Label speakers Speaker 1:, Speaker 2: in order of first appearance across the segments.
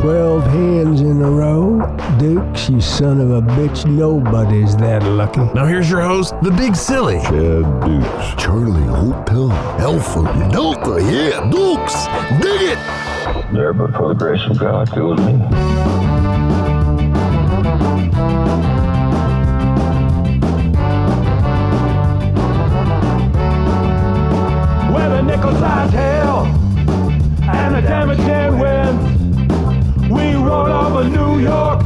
Speaker 1: Twelve hands in a row? Dukes, you son of a bitch, nobody's that lucky.
Speaker 2: Now here's your host, the Big Silly.
Speaker 3: Chad Dukes, Charlie Hotel, Alpha, Delta, yeah, Dukes, dig it!
Speaker 4: There, but for the grace of God, go with me.
Speaker 5: Where the nickel size hell and the damaging winds. We over New York,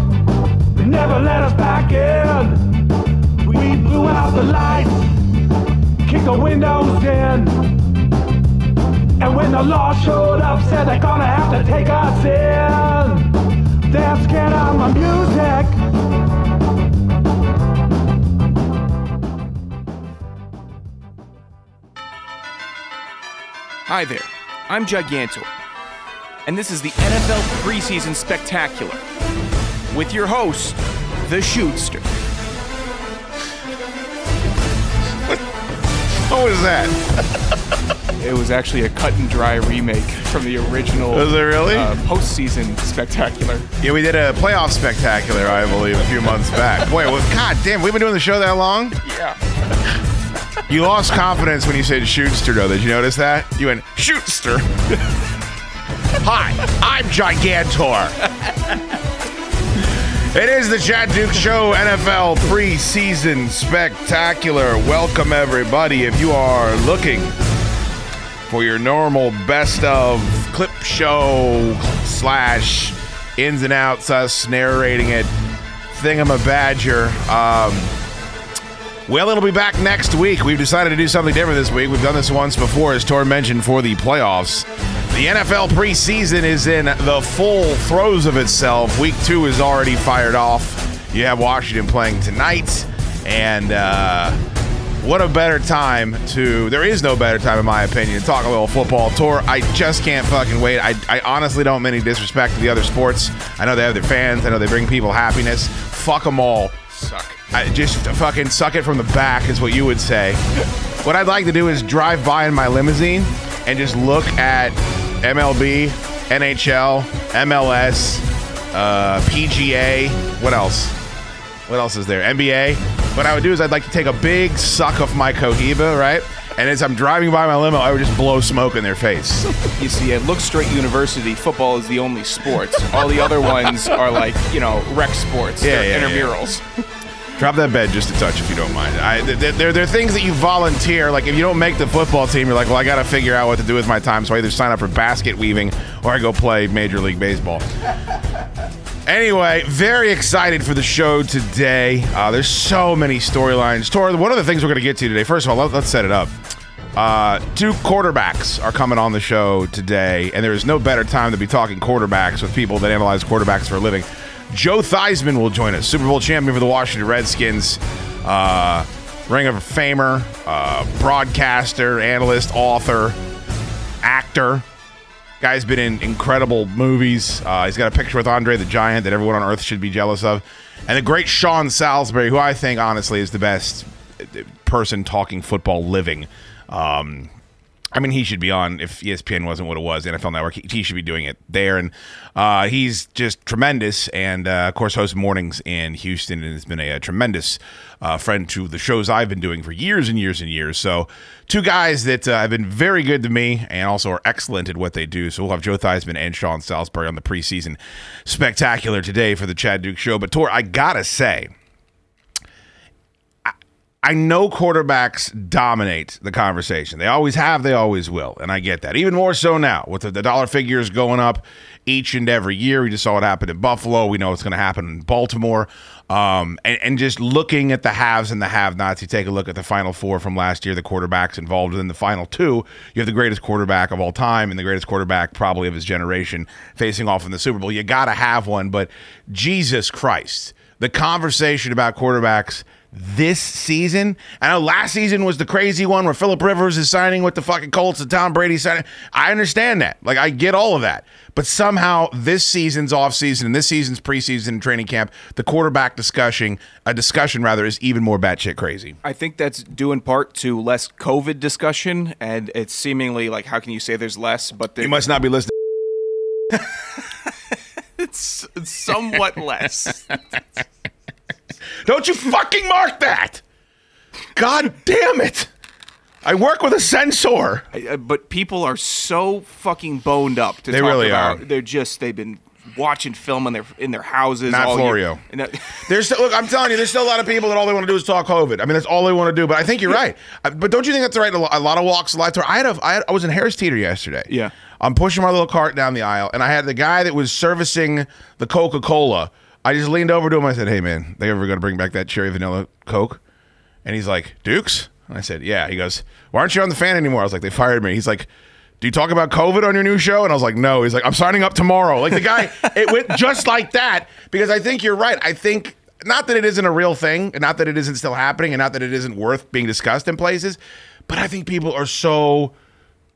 Speaker 5: never let us back in. We blew out the lights, kicked the windows in. And when the law showed up, said they're gonna have to take us in. They're scared of my music.
Speaker 6: Hi there, I'm Gigantor, and this is the NFL Preseason Spectacular with your host, the Shootster.
Speaker 7: What was that?
Speaker 6: It was actually a cut and dry remake from the original
Speaker 7: Was it really?
Speaker 6: uh, postseason Spectacular.
Speaker 7: Yeah, we did a playoff spectacular, I believe, a few months back. Boy, well, god damn, we've been doing the show that long.
Speaker 6: Yeah.
Speaker 7: You lost confidence when you said shootster, though. Did you notice that? You went shootster. Hi, I'm Gigantor. it is the Chad Duke Show NFL preseason spectacular. Welcome everybody. If you are looking for your normal best of clip show slash ins and outs, us narrating it, thing I'm thingamabadger. Um, well, it'll be back next week. We've decided to do something different this week. We've done this once before, as Tor mentioned, for the playoffs. The NFL preseason is in the full throes of itself. Week two is already fired off. You have Washington playing tonight, and uh, what a better time to. There is no better time, in my opinion, to talk a little football. tour. I just can't fucking wait. I, I honestly don't mean any disrespect to the other sports. I know they have their fans. I know they bring people happiness. Fuck them all.
Speaker 6: Suck.
Speaker 7: I just fucking suck it from the back is what you would say. What I'd like to do is drive by in my limousine and just look at MLB, NHL, MLS, uh, PGA. What else? What else is there? NBA. What I would do is I'd like to take a big suck of my Cohiba, right? And as I'm driving by my limo, I would just blow smoke in their face.
Speaker 6: You see, at Look Straight University, football is the only sport. All the other ones are like, you know, rec sports.
Speaker 7: Yeah,
Speaker 6: They're
Speaker 7: yeah, yeah. Drop that bed just a touch if you don't mind. I, there, there, are things that you volunteer. Like if you don't make the football team, you're like, well, I got to figure out what to do with my time. So I either sign up for basket weaving or I go play Major League Baseball. Anyway, very excited for the show today. Uh, there's so many storylines. Tor, one of the things we're going to get to today, first of all, let, let's set it up. Uh, two quarterbacks are coming on the show today, and there is no better time to be talking quarterbacks with people that analyze quarterbacks for a living. Joe Theismann will join us, Super Bowl champion for the Washington Redskins, uh, Ring of Famer, uh, broadcaster, analyst, author, actor. Guy's been in incredible movies. Uh, he's got a picture with Andre the Giant that everyone on Earth should be jealous of. And the great Sean Salisbury, who I think honestly is the best person talking football living. Um, I mean, he should be on if ESPN wasn't what it was, NFL Network. He, he should be doing it there, and uh, he's just tremendous. And uh, of course, hosts mornings in Houston, and has been a, a tremendous uh, friend to the shows I've been doing for years and years and years. So, two guys that uh, have been very good to me, and also are excellent at what they do. So we'll have Joe Theismann and Sean Salisbury on the preseason spectacular today for the Chad Duke Show. But Tor, I gotta say. I know quarterbacks dominate the conversation. They always have, they always will. And I get that. Even more so now with the, dollar figures going up each and every year. We just saw it happen in Buffalo. We know it's going to happen in Baltimore. Um, and, and just looking at the haves and the have nots, you take a look at the final four from last year, the quarterbacks involved in the final two. You have the greatest quarterback of all time and the greatest quarterback probably of his generation facing off in the Super Bowl. You got to have one. But Jesus Christ, the conversation about quarterbacks this season. I know last season was the crazy one where Philip Rivers is signing with the fucking Colts and Tom Brady signing. I understand that. Like I get all of that. But somehow this season's offseason and this season's preseason and training camp, the quarterback discussion, a discussion rather, is even more batshit crazy.
Speaker 6: I think that's due in part to less COVID discussion, and it's seemingly like how can you say there's less, but there,
Speaker 7: You must not be listening.
Speaker 6: it's it's somewhat less.
Speaker 7: Don't you fucking mark that! God damn it! I work with a censor.
Speaker 6: I- but people are so fucking boned up to
Speaker 7: They
Speaker 6: talk
Speaker 7: really
Speaker 6: about.
Speaker 7: are.
Speaker 6: They're just they've been watching film in their in their houses.
Speaker 7: Not
Speaker 6: all year.
Speaker 7: Florio.
Speaker 6: And that-
Speaker 7: There's still, look, I'm telling you, there's still a lot of people that all they want to do is talk COVID. I mean, that's all they want to do. But I think you're right. I- But don't you think that's right? A lot of walks of life. tour. I had a, I, had, I was in Harris Teeter yesterday.
Speaker 6: Yeah.
Speaker 7: I'm pushing my little cart down the aisle, and I had the guy that was servicing the Coca Cola. I just leaned over to him. I said, "Hey, man, they ever going to bring back that cherry vanilla Coke?" And he's like, "Dukes." And I said, "Yeah." He goes, "Why aren't you on the fan anymore?" I was like, "They fired me." He's like. Do you talk about COVID on your new show? And I was like, no. He's like, I'm signing up tomorrow. Like the guy, it went just like that because I think you're right. I think not that it isn't a real thing, and not that it isn't still happening, and not that it isn't worth being discussed in places, but I think people are so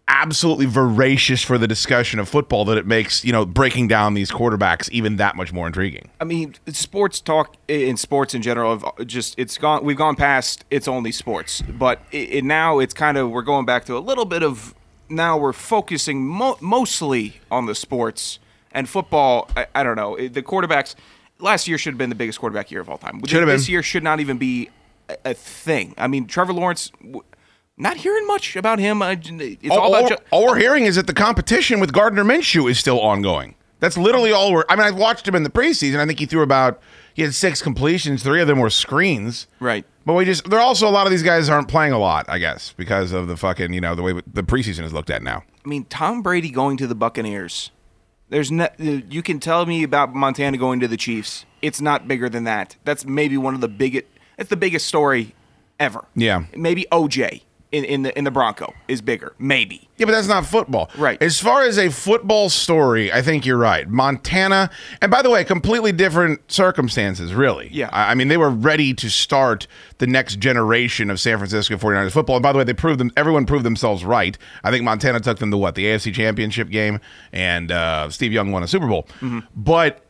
Speaker 7: absolutely voracious for the discussion of football that it makes you know breaking down these quarterbacks even that much more intriguing.
Speaker 6: I mean, sports talk in sports in general have just it's gone. We've gone past it's only sports, but it, it now it's kind of we're going back to a little bit of now we're focusing mo- mostly on the sports and football. I, I don't know the quarterbacks. Last year should have been the biggest quarterback year of all time.
Speaker 7: Should have
Speaker 6: This year should not even be a thing. I mean, Trevor Lawrence. Not hearing much about him. Uh, It's all,
Speaker 7: all,
Speaker 6: about.
Speaker 7: all- we're hearing is that the competition with Gardner Minshew is still ongoing. That's literally all we're. I mean, I watched him in the preseason. I think he threw about he had six completions. Three of them were screens.
Speaker 6: Right.
Speaker 7: But we just there are also a lot of these guys aren't playing a lot. I guess because of the fucking you know the way the preseason is looked at now.
Speaker 6: I mean, Tom Brady going to the Buccaneers. There's no, you can tell me about Montana going to the Chiefs. It's not bigger than that. That's maybe one of the biggest. It's the biggest story ever.
Speaker 7: Yeah.
Speaker 6: Maybe OJ in, in the in the Bronco is bigger. Maybe.
Speaker 7: Yeah, but that's not football.
Speaker 6: Right.
Speaker 7: As far as a football story, I think you're right. Montana, and by the way, completely different circumstances, really.
Speaker 6: Yeah.
Speaker 7: I, I mean, they were ready to start the next generation of San Francisco 49ers football. And by the way, they proved them, everyone proved themselves right. I think Montana took them to what? The AFC Championship game, and uh, Steve Young won a Super Bowl. But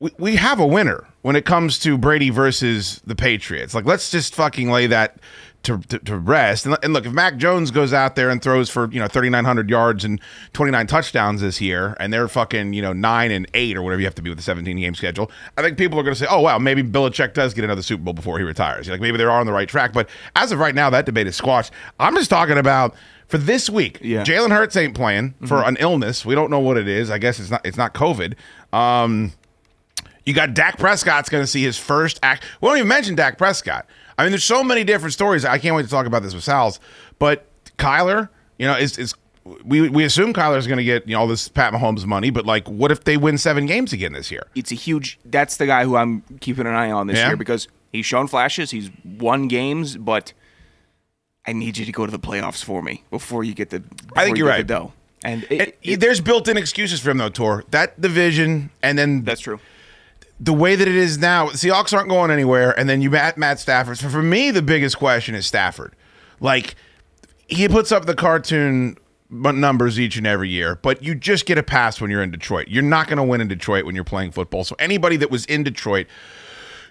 Speaker 7: we, we have a winner when it comes to Brady versus the Patriots. Like, let's just fucking lay that to, to, to rest. And, and look, if Mac Jones goes out there and throws for, you know, 3,900 yards and 29 touchdowns this year, and they're fucking, you know, 9 and 8 or whatever you have to be with the 17 game schedule, I think people are going to say, oh, wow, maybe Belichick does get another Super Bowl before he retires. Like, maybe they're on the right track. But as of right now, that debate is squashed. I'm just talking about. For this week,
Speaker 6: Yeah.
Speaker 7: Jalen Hurts ain't playing for an illness. We don't know what it is. I guess it's not. It's not COVID. Um, you got Dak Prescott's going to see his first act. We don't even mention Dak Prescott. I mean, there's so many different stories. I can't wait to talk about this with Sal's. But Kyler, you know, is is we we assume Kyler's going to get you know all this Pat Mahomes money, but like, what if they win seven games again this year?
Speaker 6: It's a huge. That's the guy who I'm keeping an eye on this
Speaker 7: Yeah?
Speaker 6: year because he's shown flashes. He's won games, but I need you to go to the playoffs for me before you get the.
Speaker 7: I think
Speaker 6: you
Speaker 7: you're
Speaker 6: get the dough. And it,
Speaker 7: And
Speaker 6: it-
Speaker 7: there's built-in excuses for him though, Tor. That division, and then
Speaker 6: that's true.
Speaker 7: The way that it is now, the Seahawks aren't going anywhere, and then you Matt Matt Stafford. So for me, the biggest question is Stafford. Like he puts up the cartoon numbers each and every year, but you just get a pass when you're in Detroit. You're not going to win in Detroit when you're playing football. So anybody that was in Detroit,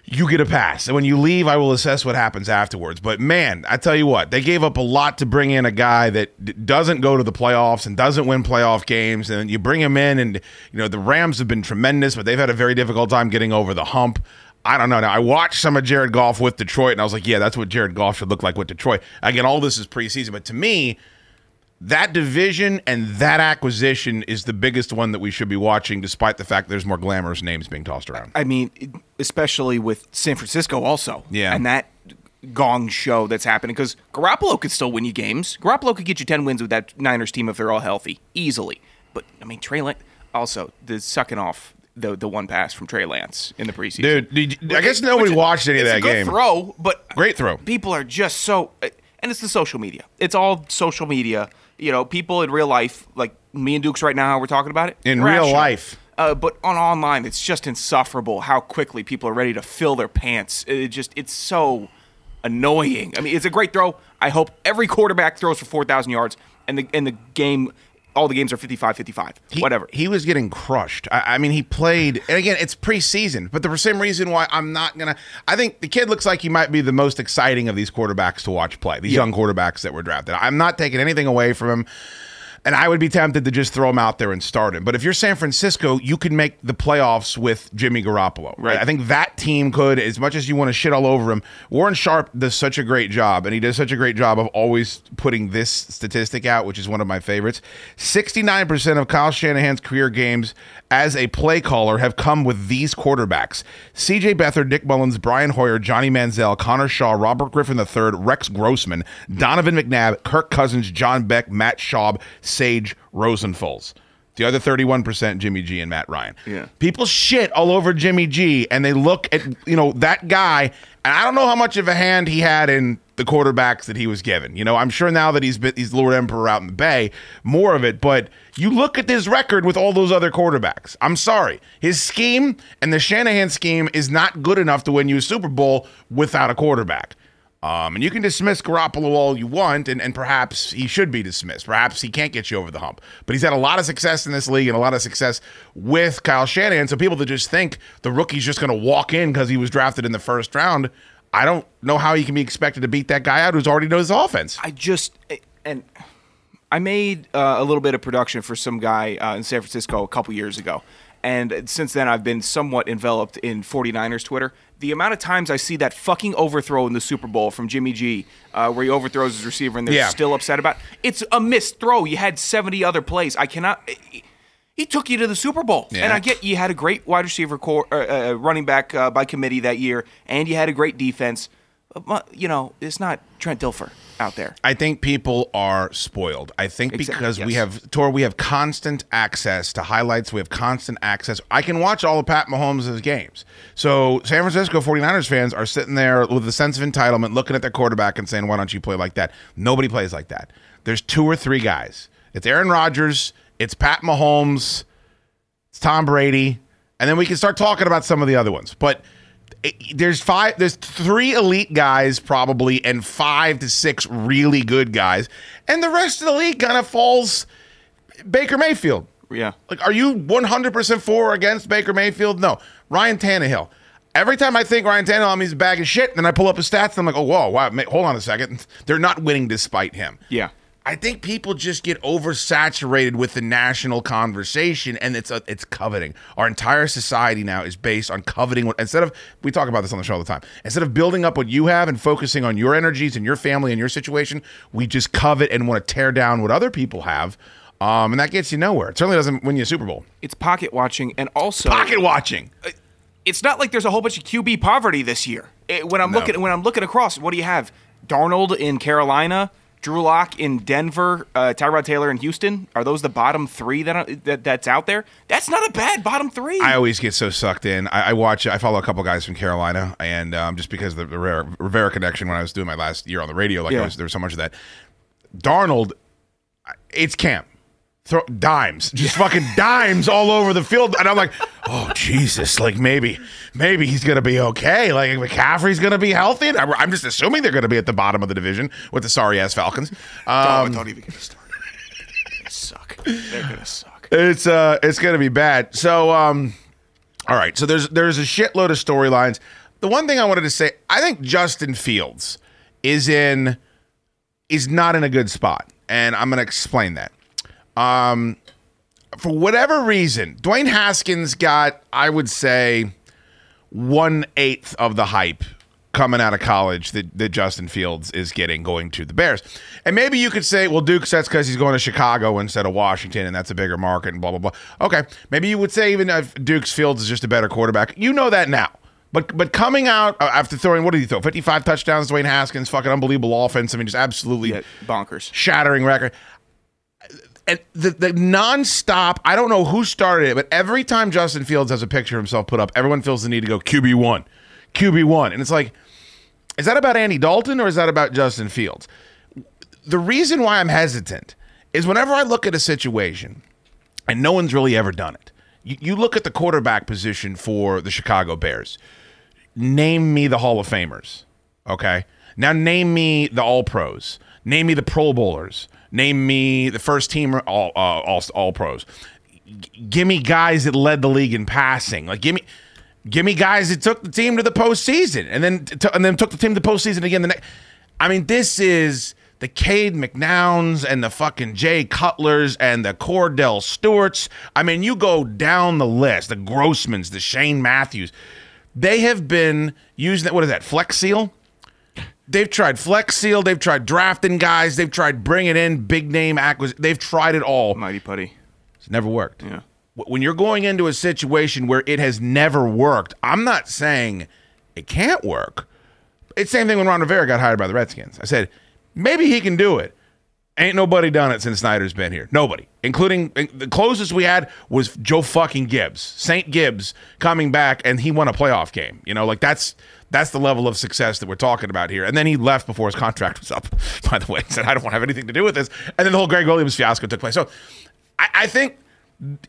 Speaker 7: you get a pass. And when you leave, I will assess what happens afterwards. But man, I tell you what, they gave up a lot to bring in a guy that doesn't go to the playoffs and doesn't win playoff games. And you bring him in, and you know the Rams have been tremendous, but they've had a very difficult time getting over the hump. I don't know. Now I watched some of Jared Goff with Detroit, and I was like, yeah, that's what Jared Goff should look like with Detroit. Again, all this is preseason, but to me, that division and that acquisition is the biggest one that we should be watching, despite the fact there's more glamorous names being tossed around.
Speaker 6: I mean, especially with San Francisco also.
Speaker 7: Yeah.
Speaker 6: And that gong show that's happening because Garoppolo could still win you games. Garoppolo could get you 10 wins with that Niners team if they're all healthy, easily. But, I mean, Trey Lance, also, the sucking off the, the one pass from Trey Lance in the preseason.
Speaker 7: Dude, you- I guess nobody
Speaker 6: Which-
Speaker 7: watched any of that
Speaker 6: a good
Speaker 7: game.
Speaker 6: throw, but
Speaker 7: Great throw.
Speaker 6: People are just so, and it's the social media. It's all social media. You know, people in real life, like me and Dukes right now, how we're talking about it.
Speaker 7: In real life.
Speaker 6: Uh, but on online, it's just insufferable how quickly people are ready to fill their pants. It just it's so annoying. I mean, it's a great throw. I hope every quarterback throws for 4,000 yards and the and the game all the games are 55 55.
Speaker 7: He-
Speaker 6: Whatever.
Speaker 7: He was getting crushed. I, I mean, he played, and again, it's preseason, but the same reason why I'm not gonna. I think the kid looks like he might be the most exciting of these quarterbacks to watch play. These young quarterbacks that were drafted. I'm not taking anything away from him. And I would be tempted to just throw him out there and start him. But if you're San Francisco, you can make the playoffs with Jimmy Garoppolo.
Speaker 6: Right.
Speaker 7: I think that team could, as much as you want to shit all over him. Warren Sharp does such a great job, and he does such a great job of always putting this statistic out, which is one of my favorites. 69% of Kyle Shanahan's career games as a play caller have come with these quarterbacks CJ Beathard, Nick Mullens, Brian Hoyer, Johnny Manziel, Connor Shaw, Robert Griffin III, Rex Grossman, Donovan McNabb, Kirk Cousins, John Beck, Matt Schaub, Sage Rosenfels. The other 31%, Jimmy G and Matt Ryan.
Speaker 6: Yeah.
Speaker 7: People shit all over Jimmy G and they look at, you know, that guy. And I don't know how much of a hand he had in the quarterbacks that he was given. You know, I'm sure now that he's been, he's Lord Emperor out in the Bay, more of it. But you look at his record with all those other quarterbacks. I'm sorry. His scheme and the Shanahan scheme is not good enough to win you a Super Bowl without a quarterback. Um, and you can dismiss Garoppolo all you want, and, and perhaps he should be dismissed. Perhaps he can't get you over the hump. But he's had a lot of success in this league and a lot of success with Kyle Shanahan. So people that just think the rookie's just going to walk in because he was drafted in the first round, I don't know how he can be expected to beat that guy out who's already knows his offense.
Speaker 6: I just and I made uh, a little bit of production for some guy uh, in San Francisco a couple years ago. And since then, I've been somewhat enveloped in 49ers Twitter. The amount of times I see that fucking overthrow in the Super Bowl from Jimmy G, uh, where he overthrows his receiver and they're
Speaker 7: Yeah.
Speaker 6: still upset about it's a missed throw. You had 70 other plays. I cannot. He took you to the Super Bowl, and I get you had a great wide receiver corps, uh, uh, running back uh, by committee that year, and you had a great defense. But, you know, it's not Trent Dilfer out there.
Speaker 7: I think people are spoiled. I think
Speaker 6: Exact-
Speaker 7: because we have Tor, we have constant access to highlights. We have constant access. I can watch all of Pat Mahomes' games. So San Francisco 49ers fans are sitting there with a sense of entitlement, looking at their quarterback and saying, "Why don't you play like that?" Nobody plays like that. There's two or three guys. It's Aaron Rodgers. It's Pat Mahomes. It's Tom Brady, and then we can start talking about some of the other ones. But Eh, there's five, there's three elite guys probably, and five to six really good guys, and the rest of the league kind of falls. Baker Mayfield.
Speaker 6: Yeah.
Speaker 7: Like, are you 100% for or against Baker Mayfield? No. Ryan Tannehill. Every time I think Ryan Tannehill, I mean, he's a bag of shit, then I pull up his stats and I'm like, oh, whoa, wow, hold on a second. They're not winning despite him.
Speaker 6: Yeah.
Speaker 7: I think people just get oversaturated with the national conversation, and it's a, it's coveting. Our entire society now is based on coveting. What, instead of we talk about this on the show all the time. Instead of building up what you have and focusing on your energies and your family and your situation, we just covet and want to tear down what other people have, um, and that gets you nowhere. It certainly doesn't win you a Super Bowl.
Speaker 6: It's pocket watching, and also
Speaker 7: Pocket watching.
Speaker 6: Uh, it's not like there's a whole bunch of QB poverty this year. It- when I'm
Speaker 7: No.
Speaker 6: looking when I'm looking across, what do you have? Darnold in Carolina, Drew Lock in Denver, uh, Tyrod Taylor in Houston. Are those the bottom three that, that that's out there? That's not a bad bottom three.
Speaker 7: I always get so sucked in. I, I watch. I follow a couple guys from Carolina, and um, just because of the, Rivera, Rivera connection, when I was doing my last year on the radio, like I
Speaker 6: Yeah.
Speaker 7: was, there was so much of that. Darnold, it's camp. Throw dimes, just fucking dimes all over the field, and I'm like, oh Jesus, like maybe, maybe he's gonna be okay. Like McCaffrey's gonna be healthy. And I'm I'm just assuming they're gonna be at the bottom of the division with the sorry ass Falcons. Um,
Speaker 6: don't even get started. They're suck. They're gonna suck.
Speaker 7: it's uh it's gonna be bad. So um all right, so there's there's a shitload of storylines. The one thing I wanted to say, I think Justin Fields is in is not in a good spot. And I'm gonna explain that. Um for whatever reason, Dwayne Haskins got, I would say, one eighth of the hype coming out of college that, that Justin Fields is getting going to the Bears. And maybe you could say, well, Duke, that's because he's going to Chicago instead of Washington, and that's a bigger market, and blah, blah, blah. Okay. Maybe you would say even if Duke's Fields is just a better quarterback. You know that now. But but coming out uh, after throwing, what did he throw? 55 touchdowns, Dwayne Haskins, fucking unbelievable offense. I mean, just absolutely
Speaker 6: Yeah, bonkers.
Speaker 7: shattering record. And the, the nonstop, I don't know who started it, but every time Justin Fields has a picture of himself put up, everyone feels the need to go QB1, QB1. And it's like, is that about Andy Dalton or is that about Justin Fields? The reason why I'm hesitant is whenever I look at a situation, and no one's really ever done it, You, you look at the quarterback position for the Chicago Bears. Name me the Hall of Famers. Okay. Now name me the All Pros. Name me the Pro Bowlers. Name me the first team All uh, All, all Pros. G- give me guys that led the league in passing. Like give me give me guys that took the team to the postseason and then t- and then took the team to the postseason again the next. I mean, this is the Cade McNowns and the fucking Jay Cutlers and the Cordell Stewarts. I mean, you go down the list, the Grossmans, the Shane Matthews. They have been using that. What is that? Flex Seal. They've tried Flex Seal. They've tried drafting guys. They've tried bringing in big name acquisitions. They've tried it all.
Speaker 6: Mighty putty.
Speaker 7: It's never worked.
Speaker 6: Yeah.
Speaker 7: When you're going into a situation where it has never worked, I'm not saying it can't work. It's the same thing when Ron Rivera got hired by the Redskins. I said, maybe he can do it. Ain't nobody done it since Snyder's been here. Nobody, including the closest we had was Joe fucking Gibbs, Saint Gibbs coming back, and he won a playoff game. You know, like that's that's the level of success that we're talking about here. And then he left before his contract was up. By the way, said I don't want to have anything to do with this. And then the whole Greg Williams fiasco took place. So I, I think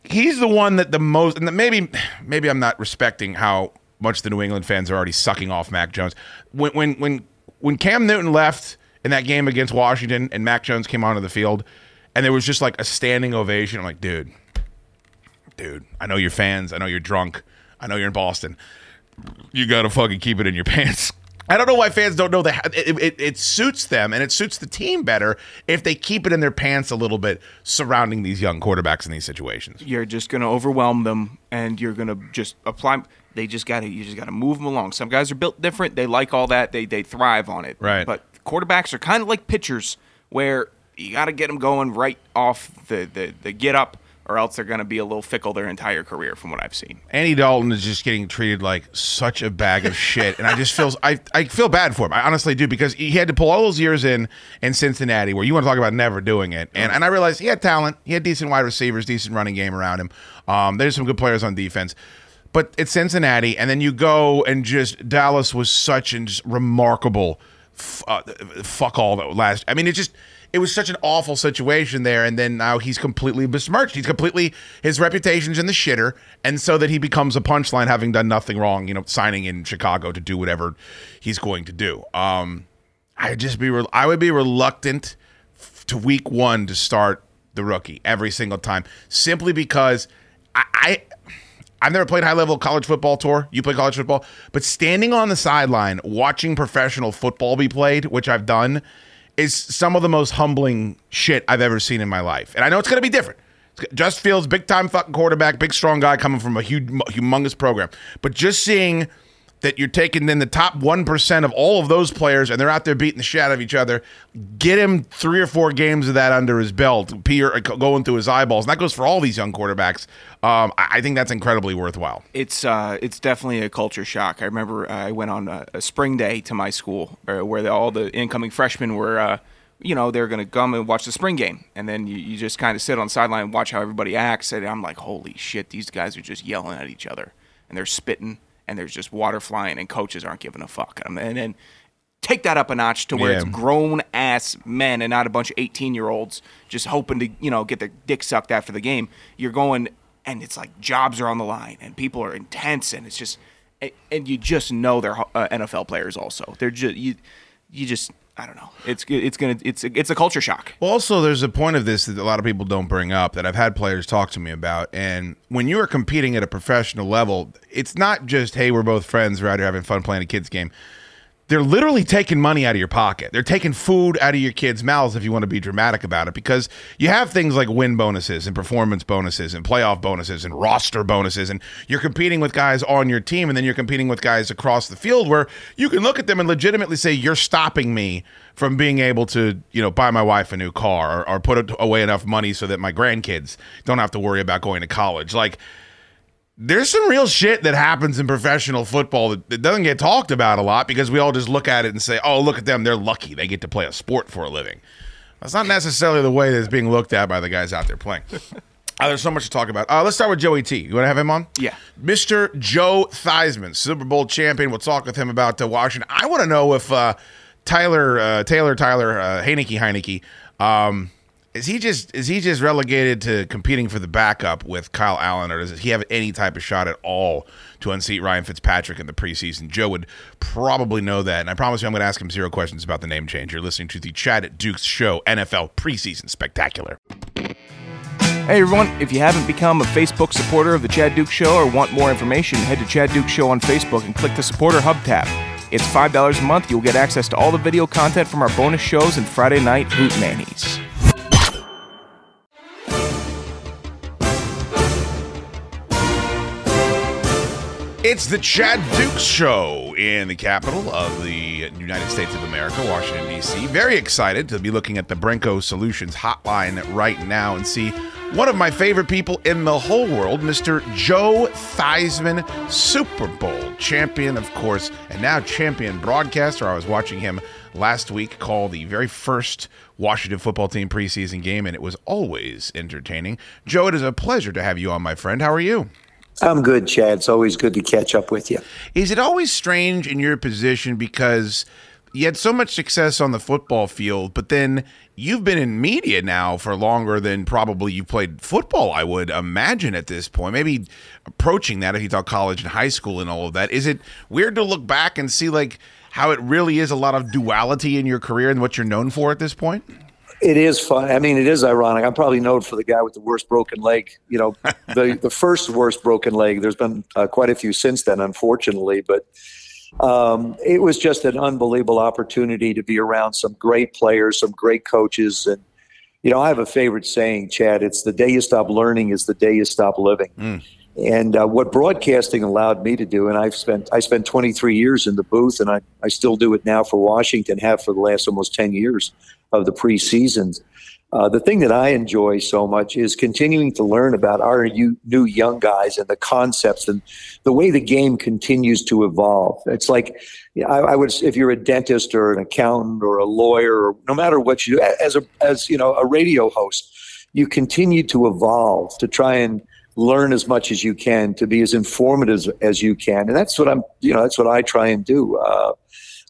Speaker 7: he's the one that the most, and maybe maybe I'm not respecting how much the New England fans are already sucking off Mac Jones. When when when when Cam Newton left in that game against Washington and Mac Jones came onto the field, and there was just like a standing ovation. I'm like, dude, dude, I know you're fans. I know you're drunk. I know you're in Boston. You gotta fucking keep it in your pants. I don't know why fans don't know that it, it, it suits them and it suits the team better if they keep it in their pants a little bit surrounding these young quarterbacks in these situations.
Speaker 6: You're just going to overwhelm them, and you're going to just apply. They just got to. You just got to move them along. Some guys are built different. They like all that. They they thrive on it.
Speaker 7: Right.
Speaker 6: But quarterbacks are kind of like pitchers, where you got to get them going right off the the, the get up, or else they're going to be a little fickle their entire career, from what I've seen.
Speaker 7: Andy Dalton is just getting treated like such a bag of shit, and I just feel I, I feel bad for him. I honestly do because he had to pull all those years in in Cincinnati, where you want to talk about never doing it, and and I realized he had talent, he had decent wide receivers, decent running game around him. Um, there's some good players on defense, but it's Cincinnati, and then you go and just Dallas was such just remarkable f- uh, fuck all that last. I mean, it just it was such an awful situation there, and then now he's completely besmirched. He's completely his reputation's in the shitter, and so that he becomes a punchline, having done nothing wrong. You know, signing in Chicago to do whatever he's going to do. Um, I'd just be re- I would be reluctant to week one to start the rookie every single time, simply because I. I I've never played high level college football tour. You play college football, but standing on the sideline watching professional football be played, which I've done, is some of the most humbling shit I've ever seen in my life. And I know it's going to be different. Just Fields, big time fucking quarterback, big strong guy coming from a huge, humongous program. But just seeing that you're taking in the top 1% of all of those players and they're out there beating the shit out of each other, get him three or four games of that under his belt, Peter going through his eyeballs. And that goes for all these young quarterbacks. Um, I think that's incredibly worthwhile.
Speaker 6: It's uh, it's definitely a culture shock. I remember uh, I went on a, a spring day to my school uh, where the, all the incoming freshmen were, uh, you know, they're going to come and watch the spring game, and then you, you just kind of sit on the sideline and watch how everybody acts. And I'm like, holy shit, these guys are just yelling at each other, and they're spitting, and there's just water flying, and coaches aren't giving a fuck. And then take that up a notch to where
Speaker 7: Yeah.
Speaker 6: it's grown ass men and not a bunch of 18 year olds just hoping to you know get their dick sucked after the game you're going and it's like jobs are on the line and people are intense and it's just and- and you just know they're uh, NFL players also they're just you you just I don't know it's it's gonna it's it's a culture shock
Speaker 7: Well, also, there's a point of this that a lot of people don't bring up that I've had players talk to me about. And when you are competing at a professional level, it's not just, hey, we're both friends, we're out here having fun playing a kid's game. They're literally taking money out of your pocket. They're taking food out of your kids' mouths if you want to be dramatic about it, because you have things like win bonuses and performance bonuses and playoff bonuses and roster bonuses. And you're competing with guys on your team, and then you're competing with guys across the field where you can look at them and legitimately say, You're stopping me from being able to, you know, buy my wife a new car or, or put away enough money so that my grandkids don't have to worry about going to college. Like, there's some real shit that happens in professional football that, that doesn't get talked about a lot because we all just look at it and say, oh, look at them. They're lucky. They get to play a sport for a living. That's not necessarily the way that it's being looked at by the guys out there playing. Uh, there's so much to talk about. Uh, let's start with Joey T. You want to have him on?
Speaker 6: Yeah.
Speaker 7: Mr. Joe Theismann, Super Bowl champion. We'll talk with him about uh, Washington. I want to know if uh, Tyler, uh, Taylor, Tyler, uh, Heineke, Heineke, um, Is he just is he just relegated to competing for the backup with Kyle Allen, or does he have any type of shot at all to unseat Ryan Fitzpatrick in the preseason? Joe would probably know that, and I promise you, I'm going to ask him zero questions about the name change. You're listening to the Chad at Dukes Show NFL Preseason Spectacular.
Speaker 6: Hey everyone, if you haven't become a Facebook supporter of the Chad Duke Show or want more information, head to Chad Duke Show on Facebook and click the supporter hub tab. It's $5 a month. You'll get access to all the video content from our bonus shows and Friday night Hoot Nannies.
Speaker 7: It's the Chad Dukes Show in the capital of the United States of America, Washington, D.C. Very excited to be looking at the Brenco Solutions hotline right now and see one of my favorite people in the whole world, Mr. Joe Theismann, Super Bowl champion, of course, and now champion broadcaster. I was watching him last week call the very first Washington football team preseason game, and it was always entertaining. Joe, it is a pleasure to have you on, my friend. How are you?
Speaker 8: I'm good, Chad. It's always good to catch up with you.
Speaker 7: Is it always strange in your position because you had so much success on the football field, but then you've been in media now for longer than probably you played football, I would imagine at this point. Maybe approaching that if you thought college and high school and all of that. Is it weird to look back and see like how it really is a lot of duality in your career and what you're known for at this point?
Speaker 8: It is fun. I mean, it is ironic. I'm probably known for the guy with the worst broken leg. You know, the the first worst broken leg. There's been uh, quite a few since then, unfortunately. But um, it was just an unbelievable opportunity to be around some great players, some great coaches, and you know, I have a favorite saying, Chad. It's the day you stop learning is the day you stop living.
Speaker 7: Mm.
Speaker 8: And uh, what broadcasting allowed me to do, and I've spent I spent 23 years in the booth, and I, I still do it now for Washington, have for the last almost 10 years of the preseasons. Uh, the thing that I enjoy so much is continuing to learn about our new young guys and the concepts and the way the game continues to evolve. It's like I, I would, if you're a dentist or an accountant or a lawyer, or no matter what you do, as a as you know a radio host, you continue to evolve to try and learn as much as you can to be as informative as you can, and that's what I'm. You know, that's what I try and do. Uh,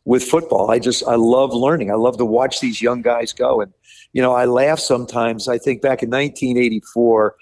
Speaker 8: with football. I just I love learning. I love to watch these young guys go. And you know, I laugh sometimes. I think back in 1984,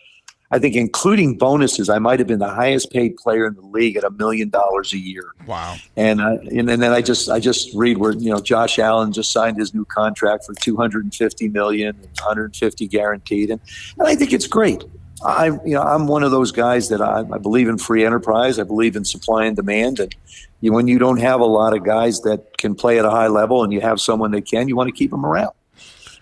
Speaker 8: I think including bonuses, I might have been the highest paid player in the league at a million dollars a year.
Speaker 7: Wow.
Speaker 8: And uh, and, and then I just I just read where you know Josh Allen just signed his new contract for 250 million, and 150 guaranteed, and, and I think it's great. I, you know, I'm one of those guys that I, I, believe in free enterprise. I believe in supply and demand. And you, when you don't have a lot of guys that can play at a high level, and you have someone that can, you want to keep them around.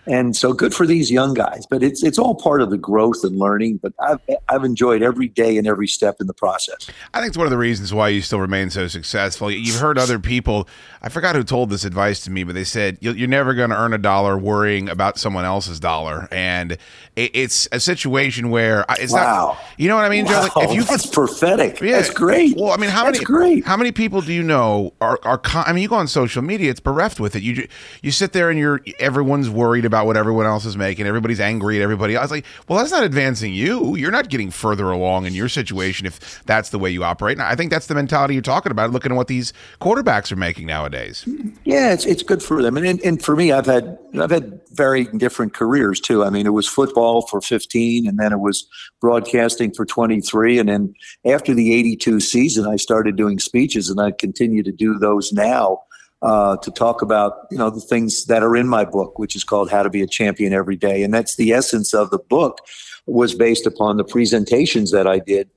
Speaker 8: And so good for these young guys, but it's it's all part of the growth and learning. But I've I've enjoyed every day and every step in the process.
Speaker 7: I think it's one of the reasons why you still remain so successful. You've heard other people. I forgot who told this advice to me, but they said you're never going to earn a dollar worrying about someone else's dollar, and it's a situation where it's
Speaker 8: wow.
Speaker 7: not. You know what I mean,
Speaker 8: wow.
Speaker 7: Joe? Like if you
Speaker 8: that's prophetic.
Speaker 7: Yeah.
Speaker 8: That's great.
Speaker 7: Well, I mean, how
Speaker 8: that's
Speaker 7: many
Speaker 8: great.
Speaker 7: How many people do you know are are? I mean, you go on social media, it's bereft with it. You you sit there and you're everyone's worried about what everyone else is making. Everybody's angry at everybody. I was like, well, that's not advancing you. You're not getting further along in your situation if that's the way you operate. And I think that's the mentality you're talking about. Looking at what these quarterbacks are making nowadays.
Speaker 8: Yeah, it's it's good for them. And and, and for me, I've had I've had very different careers too. I mean, it was football for 15, and then it was broadcasting for 23, and then after the 82 season, I started doing speeches, and I continue to do those now. Uh, to talk about you know the things that are in my book, which is called "How to Be a Champion Every Day," and that's the essence of the book. Was based upon the presentations that I did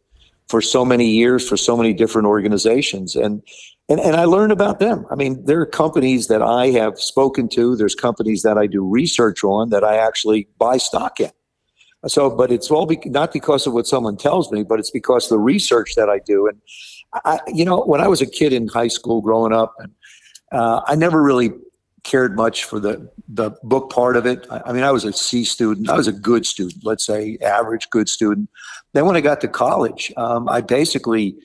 Speaker 8: for so many years for so many different organizations, and and and I learned about them. I mean, there are companies that I have spoken to. There's companies that I do research on that I actually buy stock in. So, but it's all be, not because of what someone tells me, but it's because the research that I do. And I, you know, when I was a kid in high school growing up, and uh, I never really cared much for the the book part of it. I, mean, I was a C student. I was a good student, let's say average good student. Then when I got to college, um, I basically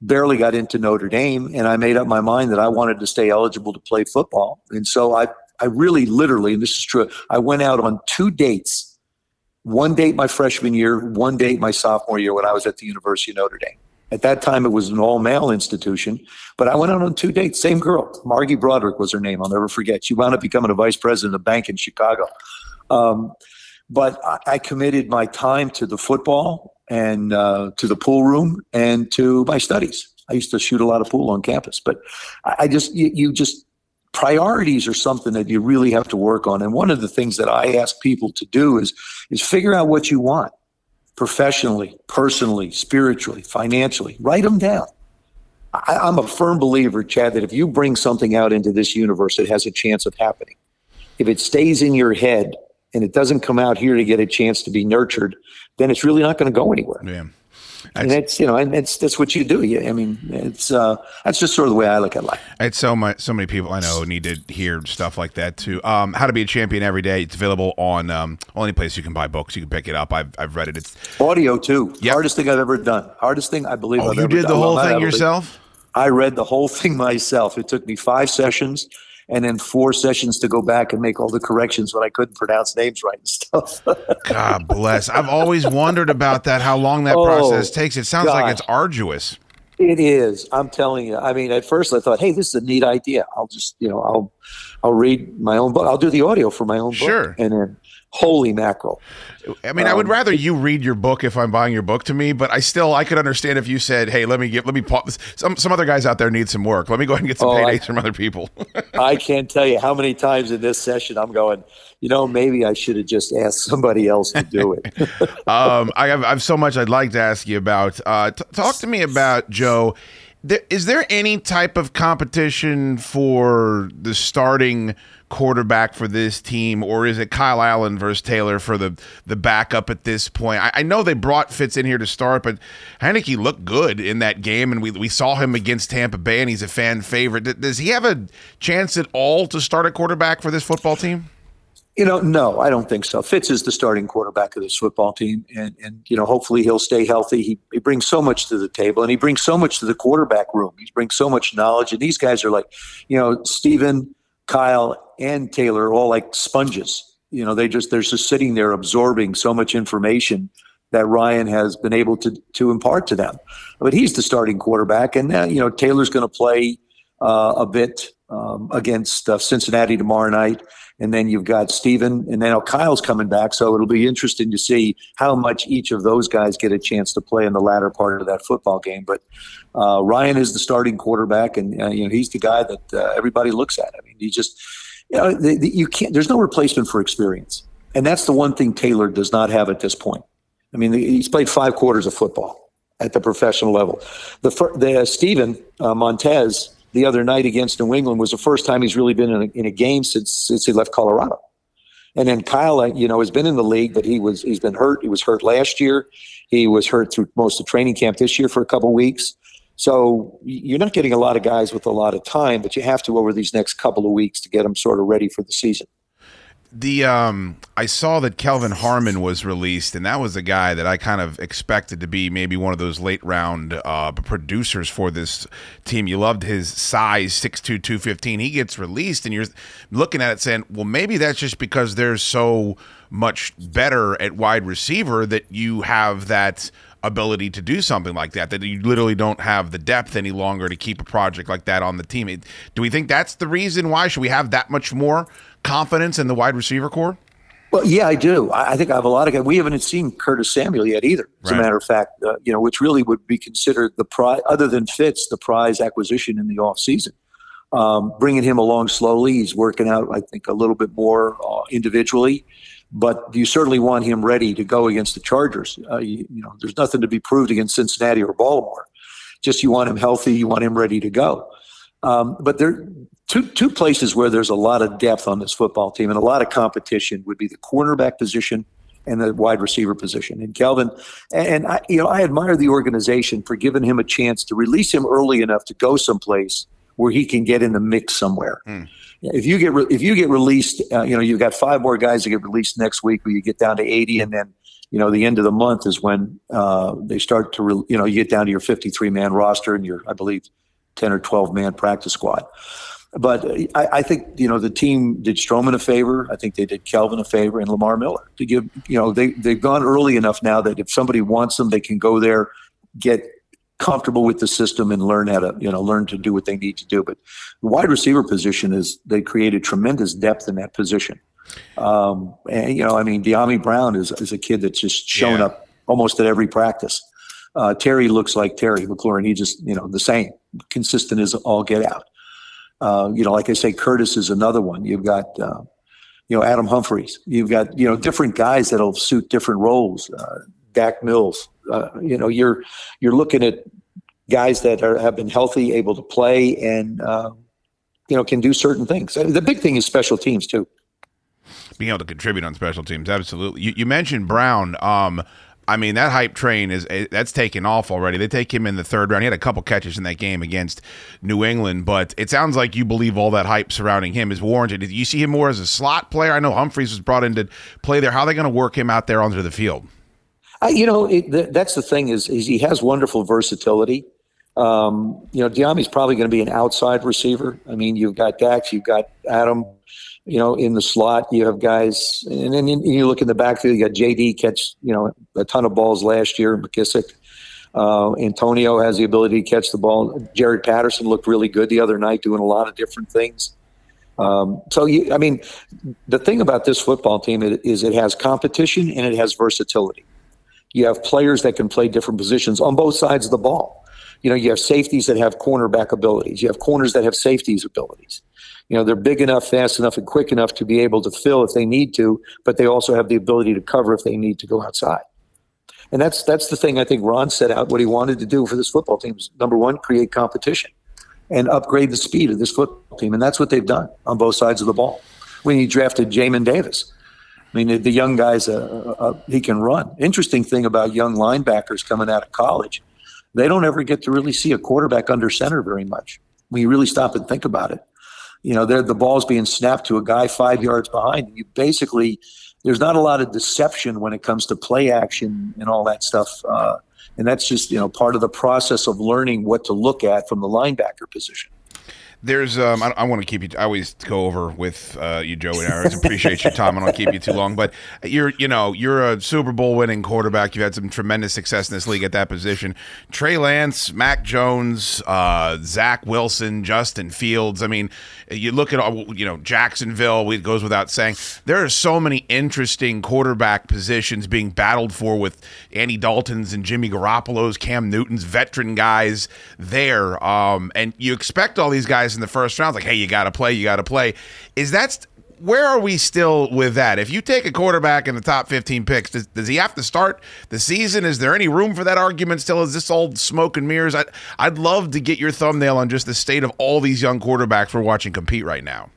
Speaker 8: barely got into Notre Dame, and I made up my mind that I wanted to stay eligible to play football. And so I I really literally, and this is true, I went out on two dates. One date my freshman year, one date my sophomore year when I was at the University of Notre Dame. At that time, it was an all male institution, but I went out on two dates. Same girl, Margie Broderick was her name. I'll never forget. She wound up becoming a vice president of a bank in Chicago. Um, but I, I committed my time to the football and uh, to the pool room and to my studies. I used to shoot a lot of pool on campus, but I, I just you, you just priorities are something that you really have to work on. And one of the things that I ask people to do is is figure out what you want professionally, personally, spiritually, financially. Write them down. I, I'm a firm believer, Chad, that if you bring something out into this universe, it has a chance of happening. If it stays in your head and it doesn't come out here to get a chance to be nurtured, then it's really not going to go anywhere.
Speaker 7: Yeah.
Speaker 8: And it's you know, and it's that's what you do. Yeah, I mean, it's uh, that's just sort of the way I look at life.
Speaker 7: It's so much. So many people I know need to hear stuff like that too. Um, How to be a champion every day. It's available on um, only place you can buy books. You can pick it up. I've, I've read it. It's
Speaker 8: Audio too. Hardest thing I've ever done. Hardest thing I believe.
Speaker 7: Oh,
Speaker 8: I've
Speaker 7: you did the
Speaker 8: done.
Speaker 7: whole
Speaker 8: Well,
Speaker 7: thing
Speaker 8: believe-
Speaker 7: yourself?
Speaker 8: I read the whole thing myself. It took me five sessions and then four sessions to go back and make all the corrections when I couldn't pronounce names right and stuff.
Speaker 7: God bless. I've always wondered about that. How long that
Speaker 8: Oh,
Speaker 7: process takes. It sounds like it's arduous.
Speaker 8: It is. I'm telling you. I mean, at first I thought, "Hey, this is a neat idea. I'll just, you know, I'll, I'll read my own book. I'll do the audio for my own book."
Speaker 7: Sure.
Speaker 8: And then, holy mackerel!
Speaker 7: I mean, I would
Speaker 8: Um,
Speaker 7: rather you read your book if I'm buying your book to me, but I still I could understand if you said, "Hey, let me get let me pause. Some some other guys out there need some work. Let me go ahead and get some
Speaker 8: Oh, I-
Speaker 7: paydays from other people."
Speaker 8: I can't tell you how many times in this session I'm going. You know, maybe I should have just asked somebody else to do it.
Speaker 7: um, I have I have so much I'd like to ask you about. Uh, t- talk to me about Joe. There, is there any type of competition for the starting quarterback for this team, or is it Kyle Allen versus Taylor for the the backup at this point? I, I know they brought Fitz in here to start, but Heinicke looked good in that game, and we we saw him against Tampa Bay, and he's a fan favorite. D- Does he have a chance at all to start a quarterback for this football team?
Speaker 8: You know, no, I don't think so. Fitz is the starting quarterback of this football team, and and you know, hopefully he'll stay healthy. He he brings so much to the table, and he brings so much to the quarterback room. He brings so much knowledge, and these guys are like, you know, Stephen, Kyle, and Taylor are all like sponges. You know, they just they're just sitting there absorbing so much information that Ryan has been able to to impart to them. But he's the starting quarterback, and uh, you know, Taylor's going to play uh, a bit um, against uh, Cincinnati tomorrow night. And then you've got Steven, and then Kyle's coming back. So it'll be interesting to see how much each of those guys get a chance to play in the latter part of that football game. But uh, Ryan is the starting quarterback, and uh, you know he's the guy that everybody looks at. I mean, he just you know the, the, you can't. There's no replacement for experience, and that's the one thing Taylor does not have at this point. I mean, he's played five quarters of football at the professional level. The the Steven uh, Montez the other night against New England was the first time he's really been in a, in a game since since he left Colorado. And then Kyle, uh, you know, has been in the league, but he was he's been hurt. He was hurt last year. He was hurt through most of training camp this year for a couple weeks. So you're not getting a lot of guys with a lot of time, but you have to over these next couple of weeks to get them sort of ready for the season.
Speaker 7: The um, I saw that Kelvin Harmon was released, and that was a guy that I kind of expected to be maybe one of those late round uh, producers for this team. You loved his size, 6'2", 215. He gets released, and you're looking at it saying, well, maybe that's just because they're so much better at wide receiver that you have that ability to do something like that that you literally don't have the depth any longer to keep a project like that on the team It- do we think that's the reason why should we have that much more confidence in the wide receiver corps
Speaker 8: Well, yeah, I do. I, I think I have a lot of guys. We haven't seen Curtis Samuel yet either. As
Speaker 7: Right.
Speaker 8: a matter of fact, uh, you know, which really would be considered the prize, other than Fitz, the prize acquisition in the offseason. Um, bringing him along slowly, he's working out, I think, a little bit more uh, individually. But you certainly want him ready to go against the Chargers. Uh, you, you know, there's nothing to be proved against Cincinnati or Baltimore. Just you want him healthy, you want him ready to go. Um, but there two two places where there's a lot of depth on this football team and a lot of competition would be the cornerback position and the wide receiver position. And Kelvin, and I, you know, I admire the organization for giving him a chance to release him early enough to go someplace where he can get in the mix somewhere. If you get re- if you get released, uh, you know, you've got five more guys that get released next week, where you get down to eighty, and then you know the end of the month is when uh, they start to re- you know you get down to your fifty three man roster and your I believe ten or twelve man practice squad. But I, I think you know the team did Strowman a favor. I think they did Kelvin a favor and Lamar Miller to give you know they they've gone early enough now that if somebody wants them, they can go there, get comfortable with the system and learn how to you know learn to do what they need to do. But the wide receiver position is they created tremendous depth in that position. Um, and you know, I mean, Dyami Brown is is a kid that's just shown
Speaker 7: Yeah.
Speaker 8: up almost at every practice. Uh, Terry looks like Terry McLaurin. He just you know the same, consistent as all get out. Uh, you know, like I say, Curtis is another one. You've got uh, you know Adam Humphries. You've got you know different guys that'll suit different roles. Dax Milne. Uh, you know, you're you're looking at guys that are, have been healthy, able to play, and uh, you know can do certain things. The big thing is special teams too.
Speaker 7: being able to contribute on special teams. Absolutely. You, you mentioned Brown. Um, I mean that hype train is eh, that's taken off already. They take him in the third round. He had a couple catches in that game against New England, but it sounds like you believe all that hype surrounding him is warranted. Do you see him more as a slot player? I know Humphries was brought in to play there. How are they going to work him out there onto the field?
Speaker 8: You know, it, th- that's the thing is, is he has wonderful versatility. Um, you know, Dyami's probably going to be an outside receiver. I mean, you've got Dax, you've got Adam, you know, in the slot. You have guys, and then you, you look in the backfield. You got JD catch, you know, a ton of balls last year. McKissic, uh, Antonio has the ability to catch the ball. Jaret Patterson looked really good the other night, doing a lot of different things. Um, so, you, I mean, the thing about this football team is it has competition and it has versatility. You have players that can play different positions on both sides of the ball. You know, you have safeties that have cornerback abilities. You have corners that have safeties abilities. You know, they're big enough, fast enough, and quick enough to be able to fill if they need to, but they also have the ability to cover if they need to go outside. And that's that's the thing I think Ron set out what he wanted to do for this football team is number one, create competition and upgrade the speed of this football team. And that's what they've done on both sides of the ball. When he drafted Jamin Davis, I mean, the, young guy's uh, uh, he can run. Interesting thing about young linebackers coming out of college, they don't ever get to really see a quarterback under center very much. When you really stop and think about it, you know, the ball's being snapped to a guy five yards behind. You basically, there's not a lot of deception when it comes to play action and all that stuff. Uh, and that's just you know part of the process of learning what to look at from the linebacker position.
Speaker 7: There's, um, I, I want to keep you. I always go over with uh, you, Joey. And I always appreciate your time. I don't keep you too long, but you're, you know, you're a Super Bowl winning quarterback. You've had some tremendous success in this league at that position. Trey Lance, Mac Jones, uh, Zach Wilson, Justin Fields. I mean, you look at all, you know, Jacksonville. It goes without saying. There are so many interesting quarterback positions being battled for with Andy Dalton's and Jimmy Garoppolo's, Cam Newton's, veteran guys there. Um, and you expect all these guys in the first round, like, hey, you got to play, you got to play. Is that where are we still with that? If you take a quarterback in the top 15 picks, does, does he have to start the season? Is there any room for that argument still? Is this all smoke and mirrors? I, I'd love to get your thumbnail on just the state of all these young quarterbacks we're watching compete right now.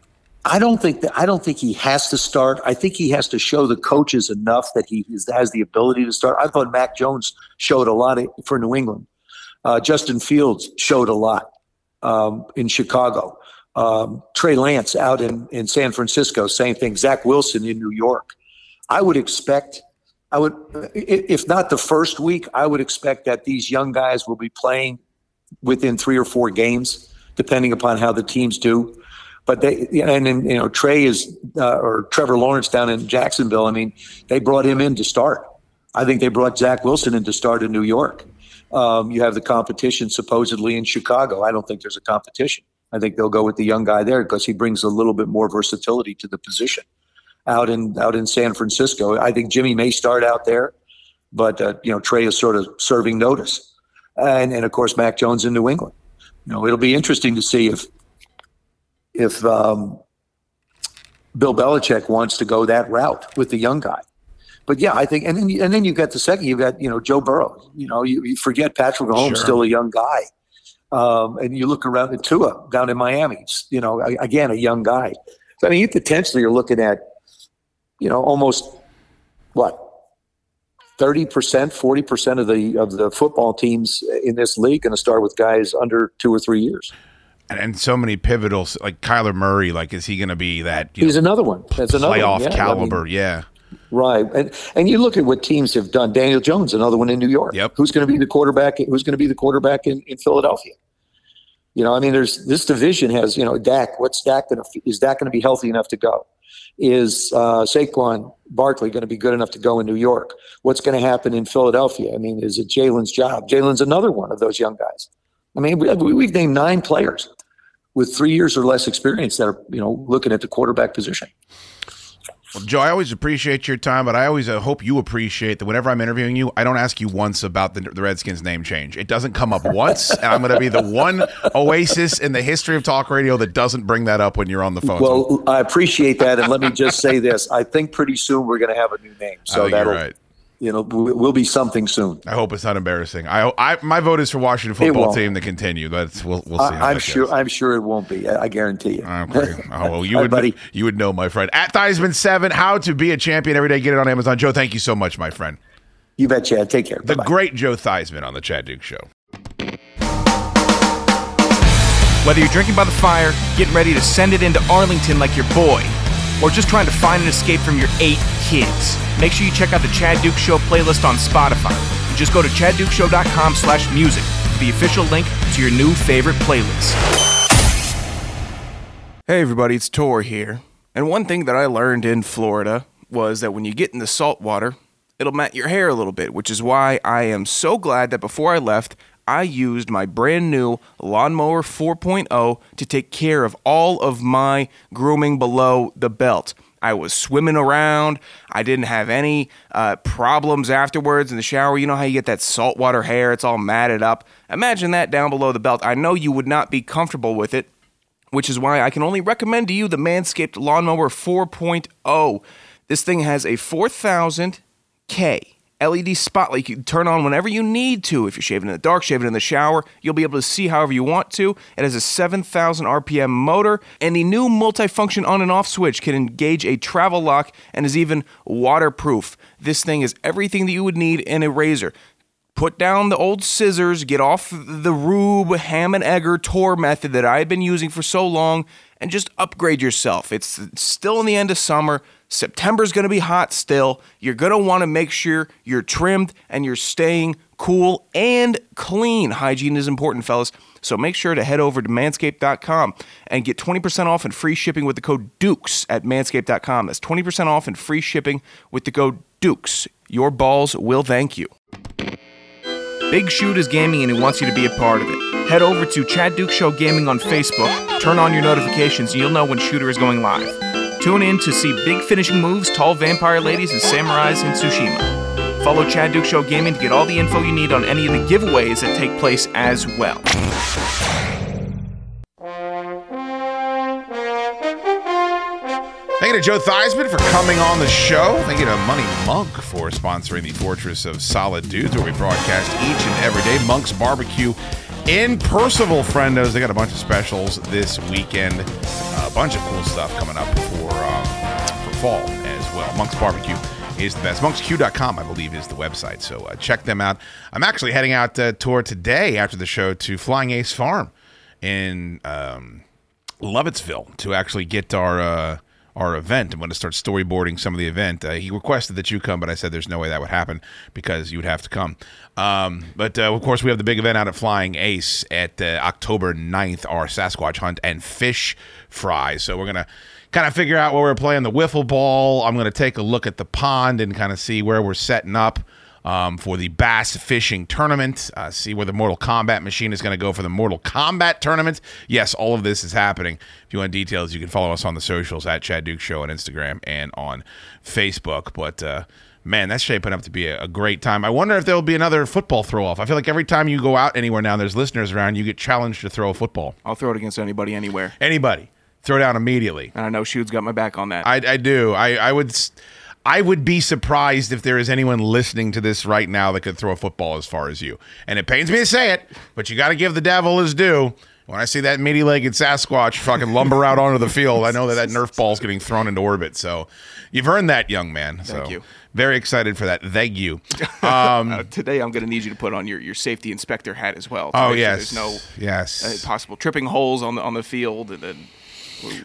Speaker 8: I don't think that I don't think he has to start. I think he has to show the coaches enough that he has the ability to start. I thought Mac Jones showed a lot for New England. Uh, Justin Fields showed a lot um, in Chicago. Um, Trey Lance out in, in San Francisco, same thing. Zach Wilson in New York. I would expect, I would, if not the first week, I would expect that these young guys will be playing within three or four games, depending upon how the teams do. But they, and then, you know, Trey is, uh, or Trevor Lawrence down in Jacksonville. I mean, they brought him in to start. I think they brought Zach Wilson in to start in New York. Um, you have the competition supposedly in Chicago. I don't think there's a competition. I think they'll go with the young guy there because he brings a little bit more versatility to the position. Out in out in San Francisco, I think Jimmy may start out there, but uh, you know Trey is sort of serving notice, and and of course Mac Jones in New England. You know it'll be interesting to see if if um, Bill Belichick wants to go that route with the young guy. But yeah, I think, and then and then you've got the second. you've got you know Joe Burrow. You know you, you forget Patrick Mahomes
Speaker 7: Sure.
Speaker 8: still a young guy, um, and you look around at Tua down in Miami. You know again a young guy. So I mean you potentially are looking at you know almost what thirty percent, forty percent of the of the football teams in this league going to start with guys under two or three years.
Speaker 7: And, and so many pivotal, like Kyler Murray, like, is he going to be that you
Speaker 8: He's
Speaker 7: know,
Speaker 8: another one. That's another one,
Speaker 7: playoff
Speaker 8: yeah. I mean,
Speaker 7: caliber? yeah.
Speaker 8: Right. And and you look at what teams have done. Daniel Jones, another one in New York.
Speaker 7: Yep.
Speaker 8: Who's going to be the quarterback? Who's going to be the quarterback in, in Philadelphia? You know, I mean, there's this division has, you know, Dak. What's Dak going to, is Dak going to be healthy enough to go? Is uh, Saquon Barkley going to be good enough to go in New York? What's going to happen in Philadelphia? I mean, is it Jalen's job? Jalen's another one of those young guys. I mean, we, we- we've named nine players with three years or less experience that are, you know, looking at the quarterback position.
Speaker 7: Well, Joe, I always appreciate your time, but I always uh, hope you appreciate that whenever I'm interviewing you, I don't ask you once about the, the Redskins name change. It doesn't come up once, and I'm going to be the one oasis in the history of talk radio that doesn't bring that up when you're on the phone.
Speaker 8: Well, I appreciate that, and let me just say this: I think pretty soon we're going to have a new name, so that'll,
Speaker 7: right.
Speaker 8: You know, will be something soon.
Speaker 7: I hope it's not embarrassing. I, I my vote is for Washington football team to continue. That's we'll, we'll see.
Speaker 8: I, I'm sure.
Speaker 7: goes.
Speaker 8: I'm sure it won't be. I, I guarantee you.
Speaker 7: Okay. Oh, well, you would,
Speaker 8: buddy.
Speaker 7: you would know, my friend. At Theismann Seven, How to Be a Champion Every Day. Get it on Amazon. Joe, thank you so much, my friend.
Speaker 8: You bet, Chad. Take care.
Speaker 7: The
Speaker 8: Bye-bye.
Speaker 7: great Joe Theismann on the Chad Dukes Show.
Speaker 6: Whether you're drinking by the fire, getting ready to send it into Arlington like your boy, or just trying to find an escape from your eight kids, make sure you check out the Chad Dukes Show playlist on Spotify. Just go to chaddukeshow.com slash music for the official link to your new favorite playlist. Hey everybody, it's Tor here. And one thing that I learned in Florida was that when you get in the salt water, it'll mat your hair a little bit, which is why I am so glad that before I left, I used my brand new Lawnmower 4.0 to take care of all of my grooming below the belt. I was swimming around. I didn't have any uh, problems afterwards in the shower. You know how you get that saltwater hair, it's all matted up. Imagine that down below the belt. I know you would not be comfortable with it, which is why I can only recommend to you the Manscaped Lawnmower 4.0. This thing has a 4000K LED spotlight you can turn on whenever you need to. If you're shaving in the dark, shaving in the shower, you'll be able to see however you want to. It has a 7,000 RPM motor, and the new multifunction on and off switch can engage a travel lock and is even waterproof. This thing is everything that you would need in a razor put down the old scissors, get off the Rube ham and egger tour method that I've been using for so long, and just upgrade yourself. It's still in the end of summer. September's going to be hot still. You're going to want to make sure you're trimmed and you're staying cool and clean. Hygiene is important, fellas. So make sure to head over to manscaped.com and get 20% off and free shipping with the code DUKES at manscaped.com. That's 20% off and free shipping with the code DUKES. Your balls will thank you. Big Shoot is gaming and he wants you to be a part of it. Head over to Chad Dukes Show Gaming on Facebook, turn on your notifications, and you'll know when Shooter is going live. Tune in to see big finishing moves, tall vampire ladies, and samurais in Tsushima. Follow Chad Dukes Show Gaming to get all the info you need on any of the giveaways that take place as well.
Speaker 7: Thank you to Joe Theismann for coming on the show. Thank you to Money Monk for sponsoring the Fortress of Solid Dudes, where we broadcast each and every day. Monk's Barbecue in Purcellville, friendos. They got a bunch of specials this weekend. a bunch of cool stuff coming up for um, for fall as well. Monk's Barbecue is the best. Monksq.com, I believe, is the website. So uh, check them out. I'm actually heading out uh, tour today after the show to Flying Ace Farm in um, Lovettsville to actually get our uh, our event. I'm going to start storyboarding some of the event. Uh, he requested that you come, but I said there's no way that would happen because you would have to come. Um, but uh, of course, we have the big event out at Flying Ace at uh, October 9th, our Sasquatch hunt and fish fry. So we're going to kind of figure out where we're playing the wiffle ball. I'm going to take a look at the pond and kind of see where we're setting up um, for the bass fishing tournament. Uh, see where the Mortal Kombat machine is going to go for the Mortal Kombat tournament. Yes, all of this is happening. If you want details, you can follow us on the socials at Chad Dukes Show on Instagram and on Facebook. But uh, man, that's shaping up to be a, a great time. I wonder if there'll be another football throw off. I feel like every time you go out anywhere now, there's listeners around, you get challenged to throw a football.
Speaker 6: I'll throw it against anybody anywhere.
Speaker 7: Anybody, throw down immediately.
Speaker 6: And I know Shoot's got my back on that.
Speaker 7: I, I do. I, I would. s- I would be surprised if there is anyone listening to this right now that could throw a football as far as you. And it pains me to say it, but you got to give the devil his due. When I see that meaty-legged Sasquatch fucking lumber out onto the field, I know that that Nerf ball's getting thrown into orbit. So you've earned that, young man.
Speaker 6: Thank
Speaker 7: so
Speaker 6: you.
Speaker 7: Very excited for that. Thank you. Um,
Speaker 6: Uh, today, I'm going to need you to put on your, your safety inspector hat as well.
Speaker 7: oh
Speaker 6: make sure
Speaker 7: yes,
Speaker 6: There's no
Speaker 7: yes.
Speaker 6: uh, possible tripping holes on the on the field, and then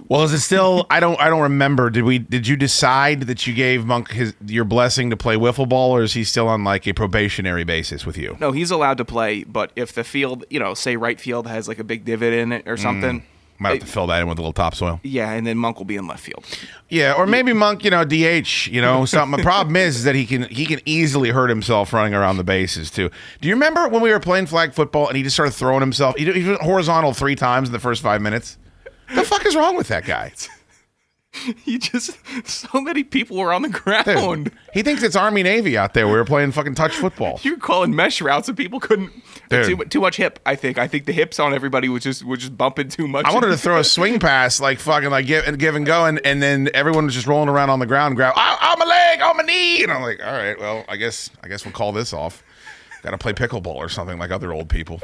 Speaker 7: Well, is it still? I don't. I don't remember. Did we? Did you decide that you gave Monk his your blessing to play wiffle ball, or is he still on like a probationary basis with you?
Speaker 6: no, he's allowed to play. But if the field, you know, say right field has like a big divot in it or mm. something,
Speaker 7: Might have to fill that in with a little topsoil.
Speaker 6: yeah, and then Monk will be in left field.
Speaker 7: Yeah, or maybe Monk, you know, DH, you know, something. the problem is, is that he can he can easily hurt himself running around the bases too. Do you remember when we were playing flag football and he just started throwing himself? He, he went horizontal three times in the first five minutes. The fuck is wrong with that guy?
Speaker 6: He just so many people were on the ground.
Speaker 7: He thinks it's Army Navy out there. We were playing fucking touch football.
Speaker 6: You were calling mesh routes and people couldn't.
Speaker 7: Dude.
Speaker 6: Too, too much hip. I think. I think the hips on everybody was just was just bumping too much.
Speaker 7: I wanted to throw a swing pass, like fucking, like give and give and go, and, and then everyone was just rolling around on the ground, grab, oh, on my leg, on my knee, and I'm like, all right, well, I guess, I guess we'll call this off. Got to play pickleball or something like other old people.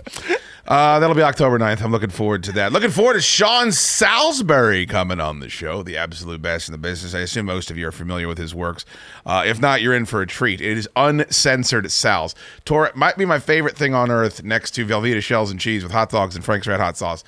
Speaker 7: Uh, that'll be October 9th. I'm looking forward to that. Looking forward to Sean Salisbury coming on the show, the absolute best in the business. I assume most of you are familiar with his works. Uh, if not, you're in for a treat. It is uncensored Sal's. Tor might be my favorite thing on earth next to Velveeta shells and cheese with hot dogs and Frank's Red Hot Sauce.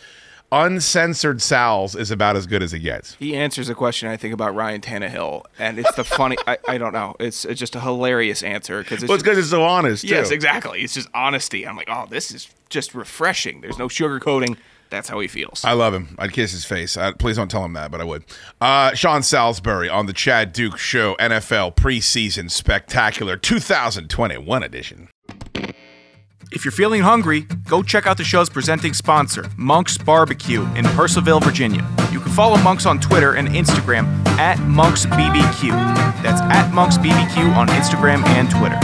Speaker 7: Uncensored Sal's is about as good as it gets.
Speaker 6: He answers a question I think about Ryan Tannehill, and it's the funny. I, I don't know. It's, it's just a hilarious answer because it's
Speaker 7: Well, it's because it's so honest, too.
Speaker 6: Yes, exactly. It's just honesty. I'm like, oh, this is just refreshing. There's no sugarcoating. That's how he feels.
Speaker 7: I love him. I'd kiss his face. Uh, please don't tell him that, but I would. Uh, Sean Salisbury on the Chad Dukes Show NFL Preseason Spectacular 2021 edition.
Speaker 6: If you're feeling hungry, go check out the show's presenting sponsor, Monk's Barbecue in Purcellville, Virginia. You can follow Monks on Twitter and Instagram at Monks BBQ. That's at Monks BBQ on Instagram and Twitter.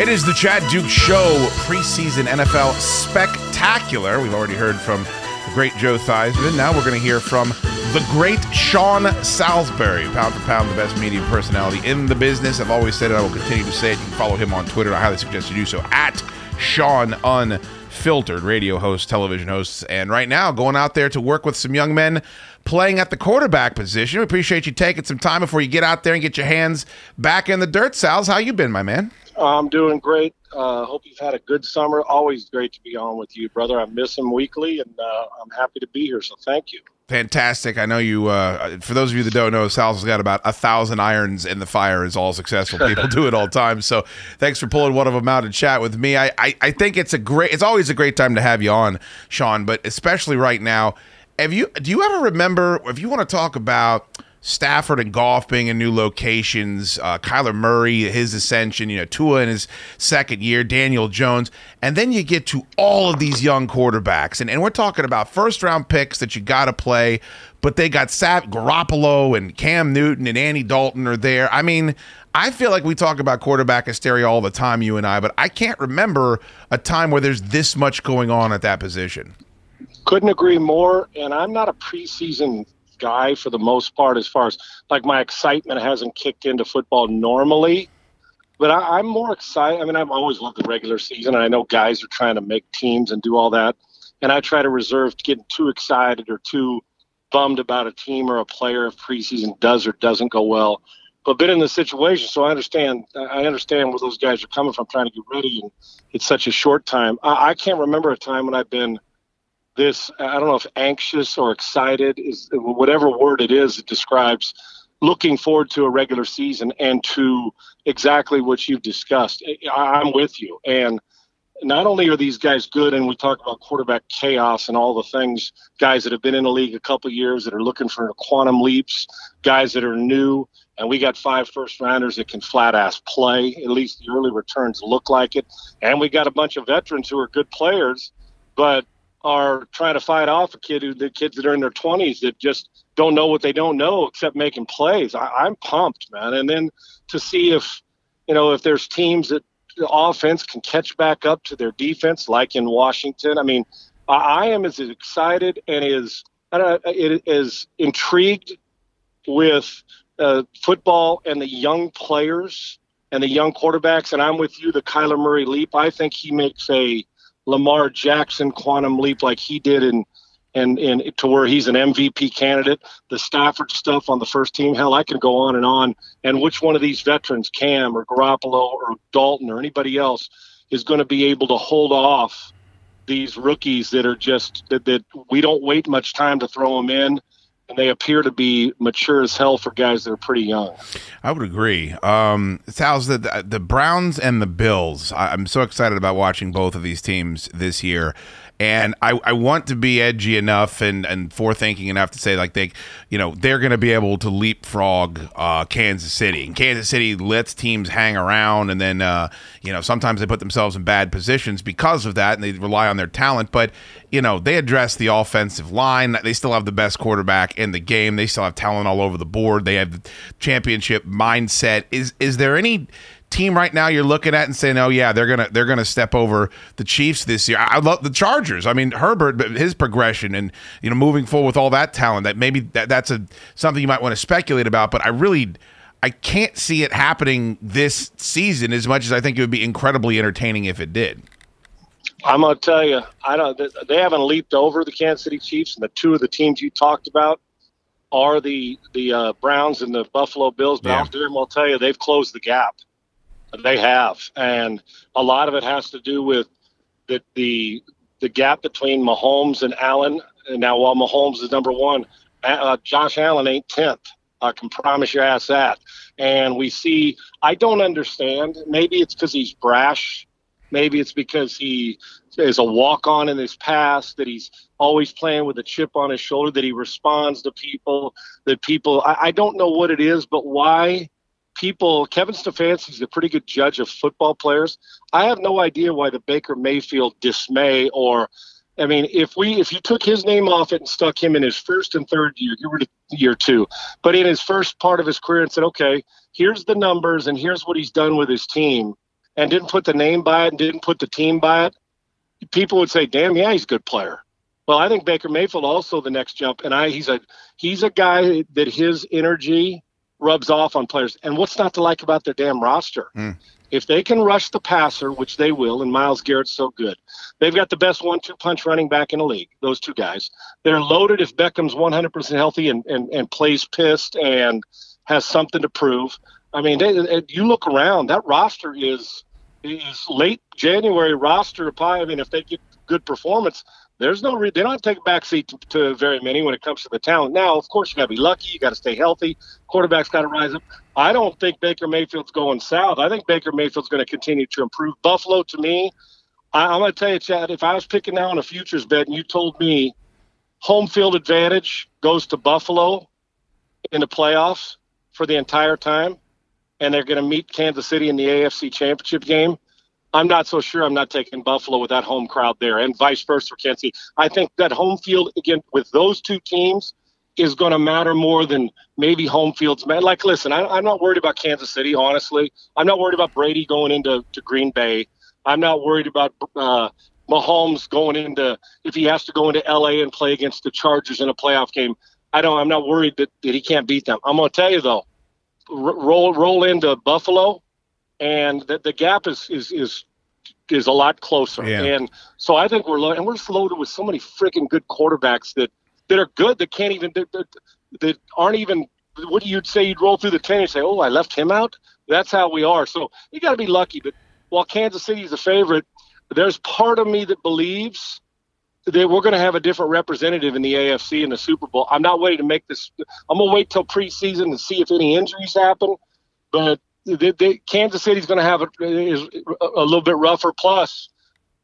Speaker 7: It is the Chad Dukes Show preseason NFL spectacular. We've already heard from great Joe Theismann. Now we're going to hear from the great Sean Salisbury, pound for pound, the best media personality in the business. I've always said it. I will continue to say it. You can follow him on Twitter. I highly suggest you do so at Sean Unfiltered, radio host, television hosts, and right now going out there to work with some young men playing at the quarterback position. We appreciate you taking some time before you get out there and get your hands back in the dirt. Sal's, how you been, my man?
Speaker 9: I'm doing great. Uh, hope you've had a good summer. Always great to be on with you, brother. I miss him weekly, and uh, I'm happy to be here. So thank you.
Speaker 7: Fantastic. I know you, uh, for those of you that don't know, Sal's got about a thousand irons in the fire, Is all successful people do it all time. So thanks for pulling one of them out and chat with me. I, I, I think it's a great, it's always a great time to have you on, Sean, but especially right now. Have you, do you ever remember, if you want to talk about Stafford and Goff being in new locations, uh, Kyler Murray, his ascension, you know, Tua in his second year, Daniel Jones, and then you get to all of these young quarterbacks, and, and we're talking about first round picks that you got to play, but they got Sav Garoppolo and Cam Newton and Andy Dalton are there. I mean, I feel like we talk about quarterback hysteria all the time, you and I, but I can't remember a time where there's this much going on at that position.
Speaker 9: Couldn't agree more. And I'm not a preseason guy for the most part, as far as like my excitement hasn't kicked into football normally. But I, I'm more excited. I mean, I've always loved the regular season, and I know guys are trying to make teams and do all that. And I try to reserve getting too excited or too bummed about a team or a player if preseason does or doesn't go well. But been in the situation, so I understand. I understand where those guys are coming from, trying to get ready, and it's such a short time. I, I can't remember a time when I've been this i don't know if anxious or excited is whatever word it is it describes looking forward to a regular season and to exactly what you've discussed. I'm with you. And not only are these guys good and we talk about quarterback chaos and all the things guys that have been in the league a couple years that are looking for quantum leaps guys that are new and we got five first rounders that can flat ass play. At least the early returns look like it. And we got a bunch of veterans who are good players but are trying to fight off a kid who the kids that are in their 20s that just don't know what they don't know except making plays. I, I'm pumped, man. And then to see if you know if there's teams that the offense can catch back up to their defense, like in Washington. I mean, I, am as excited and as it is intrigued with uh, football and the young players and the young quarterbacks. And I'm with you, the Kyler Murray leap. I think he makes a Lamar Jackson quantum leap like he did in and and to where he's an MVP candidate. The Stafford stuff on the first team, hell, I can go on and on. And which one of these veterans, Cam or Garoppolo or Dalton or anybody else, is going to be able to hold off these rookies that are just that, that we don't wait much time to throw them in and they appear to be mature as hell for guys that are pretty young.
Speaker 7: I would agree. Um, Sal's the the Browns and the Bills. I, I'm so excited about watching both of these teams this year. And I, I want to be edgy enough and, and forethinking enough to say like they, you know, they're going to be able to leapfrog uh, Kansas City. And Kansas City lets teams hang around, and then uh, you know sometimes they put themselves in bad positions because of that, and they rely on their talent. But you know they address the offensive line. They still have the best quarterback in the game. They still have talent all over the board. They have the championship mindset. Is is there any team right now you're looking at and saying, "Oh yeah, they're gonna they're gonna step over the Chiefs this year." I love the Chargers. I mean Herbert, but his progression and you know moving forward with all that talent. That maybe that, that's a something you might want to speculate about. But I really I can't see it happening this season as much as I think it would be incredibly entertaining if it did.
Speaker 9: I'm gonna tell you, I don't. They haven't leaped over the Kansas City Chiefs, and the two of the teams you talked about are the the uh, Browns and the Buffalo Bills. But
Speaker 7: Yeah.
Speaker 9: I'll damn well tell you, they've closed the gap. They have, and a lot of it has to do with the the the gap between Mahomes and Allen. And now, while Mahomes is number one, uh, Josh Allen ain't tenth. I can promise your ass that. And we see, I don't understand. Maybe it's because he's brash. Maybe it's because he is a walk on in his past, that he's always playing with a chip on his shoulder, that he responds to people, that people, I, I don't know what it is, but why people, Kevin Stefanski's a pretty good judge of football players. I have no idea why the Baker Mayfield dismay or, I mean, if we if you took his name off it and stuck him in his first and third year, you were year two, but in his first part of his career and said, okay, here's the numbers and here's what he's done with his team, and didn't put the name by it and didn't put the team by it, people would say, damn, yeah, he's a good player. Well, I think Baker Mayfield also the next jump, and I he's a he's a guy that his energy rubs off on players. And what's not to like about their damn roster? Hmm. If they can rush the passer, which they will, and Myles Garrett's so good, they've got the best one-two punch running back in the league. Those two guys, they're loaded. If Beckham's 100% healthy and and, and plays pissed and has something to prove, I mean, they, they- you look around, that roster is is late January roster. I mean, if they get good performance, there's no re- they don't have to take a backseat to, to very many when it comes to the talent. Now, of course, you got to be lucky. You got to stay healthy. Quarterback's got to rise up. I don't think Baker Mayfield's going south. I think Baker Mayfield's going to continue to improve. Buffalo, to me, I, I'm going to tell you, Chad, if I was picking now on a futures bet and you told me home field advantage goes to Buffalo in the playoffs for the entire time, and they're going to meet Kansas City in the AFC Championship game, I'm not so sure I'm not taking Buffalo with that home crowd there, and vice versa for Kansas City. I think that home field again with those two teams is going to matter more than maybe home fields. Like, listen, I, I'm not worried about Kansas City. Honestly, I'm not worried about Brady going into to Green Bay. I'm not worried about uh, Mahomes going into if he has to go into LA and play against the Chargers in a playoff game. I don't. I'm not worried that, that he can't beat them. I'm going to tell you though, r- roll roll into Buffalo, and the, the gap is is is is a lot closer.
Speaker 7: Yeah.
Speaker 9: And so I think we're lo- and we're just loaded with so many freaking good quarterbacks that that are good that can't even that, that, that aren't even what do you say you'd roll through the ten and say oh I left him out. That's how we are. So you got to be lucky. But while Kansas City is a favorite, there's part of me that believes that we're going to have a different representative in the AFC in the Super Bowl. I'm not waiting to make this. I'm going to wait till preseason to see if any injuries happen. But they, they, Kansas City's going to have a, is a, little bit rougher. Plus,